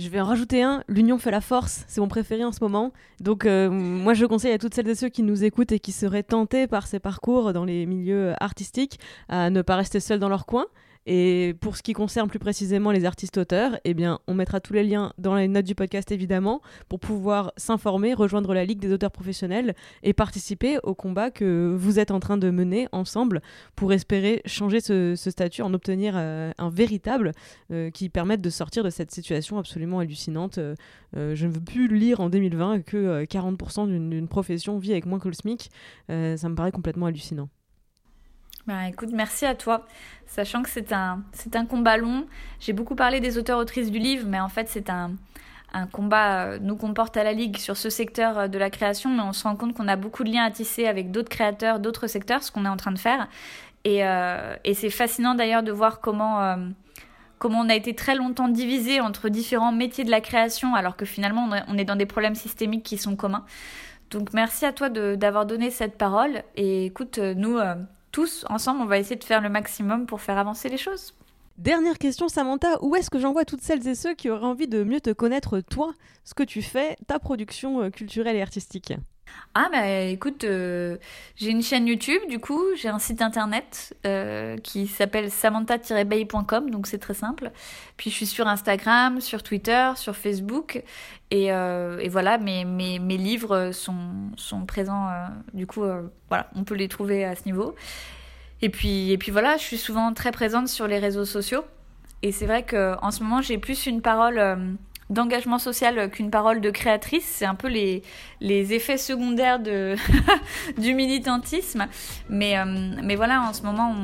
Je vais en rajouter un, l'union fait la force, c'est mon préféré en ce moment. Donc euh, moi je conseille à toutes celles et ceux qui nous écoutent et qui seraient tentés par ces parcours dans les milieux artistiques à ne pas rester seuls dans leur coin et pour ce qui concerne plus précisément les artistes-auteurs, eh bien, on mettra tous les liens dans les notes du podcast évidemment pour pouvoir s'informer, rejoindre la Ligue des auteurs professionnels et participer au combat que vous êtes en train de mener ensemble pour espérer changer ce, statut, en obtenir euh, un véritable euh, qui permette de sortir de cette situation absolument hallucinante. Euh, je ne veux plus lire en 2020 que 40% d'une profession vit avec moins que le SMIC. ça me paraît complètement hallucinant. Bah écoute, merci à toi. Sachant que c'est un, c'est un combat long. J'ai beaucoup parlé des auteurs-autrices du livre, mais en fait c'est un, un combat euh, nous comporte à la Ligue sur ce secteur euh, de la création, mais on se rend compte qu'on a beaucoup de liens à tisser avec d'autres créateurs, d'autres secteurs, ce qu'on est en train de faire. Et, euh, et c'est fascinant d'ailleurs de voir comment, comment on a été très longtemps divisé entre différents métiers de la création, alors que finalement on est dans des problèmes systémiques qui sont communs. Donc merci à toi d'avoir donné cette parole. Et écoute, nous tous, ensemble, on va essayer de faire le maximum pour faire avancer les choses. Dernière question, Samantha, où est-ce que j'envoie toutes celles et ceux qui auraient envie de mieux te connaître, toi, ce que tu fais, ta production euh, culturelle et artistique Ah bah écoute, euh, j'ai une chaîne YouTube du coup, j'ai un site internet euh, qui s'appelle samantha-bay.com, donc c'est très simple. Puis je suis sur Instagram, sur Twitter, sur Facebook, et, euh, et voilà, mes, mes, mes, livres sont, sont présents, du coup, voilà, on peut les trouver à ce niveau. Et puis, et puis voilà, je suis souvent très présente sur les réseaux sociaux. Et c'est vrai qu'en ce moment, j'ai plus une parole d'engagement social qu'une parole de créatrice. C'est un peu les, les effets secondaires de *laughs* du militantisme. Mais, euh, mais voilà, en ce moment,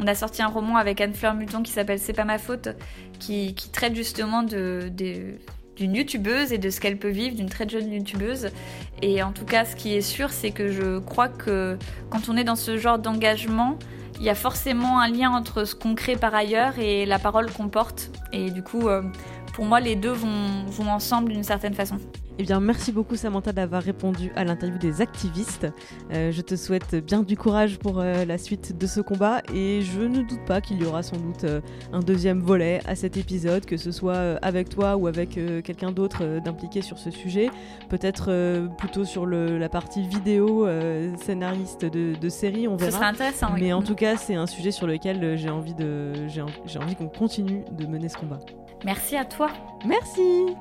on, a sorti un roman avec Anne-Fleur Muton qui s'appelle C'est pas ma faute, qui, qui traite justement de d'une youtubeuse et de ce qu'elle peut vivre, d'une très jeune youtubeuse. Et en tout cas, ce qui est sûr, c'est que je crois que quand on est dans ce genre d'engagement, il y a forcément un lien entre ce qu'on crée par ailleurs et la parole qu'on porte. Et du coup, euh, pour moi, les deux vont, vont ensemble d'une certaine façon. Eh bien, merci beaucoup Samantha d'avoir répondu à l'interview des activistes. Euh, je te souhaite bien du courage pour euh, la suite de ce combat et je ne doute pas qu'il y aura sans doute euh, un deuxième volet à cet épisode, que ce soit avec toi ou avec quelqu'un d'autre d'impliqué sur ce sujet. Peut-être plutôt sur le, la partie vidéo, scénariste de, de, série, on verra. Ce serait intéressant. Mais oui. en tout cas, c'est un sujet sur lequel j'ai envie de, j'ai envie qu'on continue de mener ce combat. Merci à toi. Merci.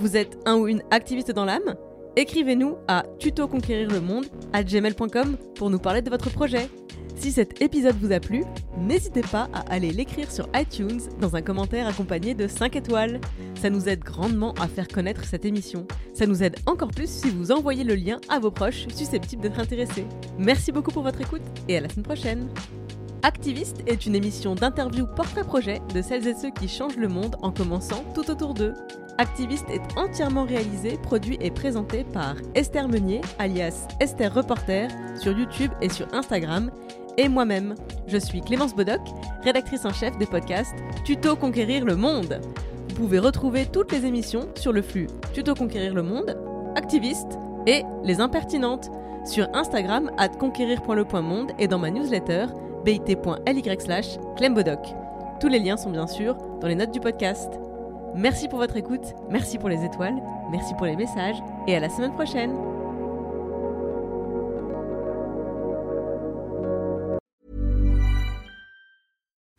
Vous êtes un ou une activiste dans l'âme Écrivez-nous à tutoconquérirlemonde à gmail.com pour nous parler de votre projet. Si cet épisode vous a plu, n'hésitez pas à aller l'écrire sur iTunes dans un commentaire accompagné de 5 étoiles. Ça nous aide grandement à faire connaître cette émission. Ça nous aide encore plus si vous envoyez le lien à vos proches susceptibles d'être intéressés. Merci beaucoup pour votre écoute et à la semaine prochaine. Activiste est une émission d'interview portrait-projet de celles et ceux qui changent le monde en commençant tout autour d'eux. Activiste est entièrement réalisé, produit et présenté par Esther Meunier, alias Esther Reporter, sur YouTube et sur Instagram, et moi-même. Je suis Clémence Bodoc, rédactrice en chef des podcasts Tuto Conquérir le Monde. Vous pouvez retrouver toutes les émissions sur le flux Tuto Conquérir le Monde, Activiste et Les Impertinentes sur Instagram at conquérir.le.monde et dans ma newsletter bit.ly slash. Tous les liens sont bien sûr dans les notes du podcast. Merci pour votre écoute, merci pour les étoiles, merci pour les messages et à la semaine prochaine.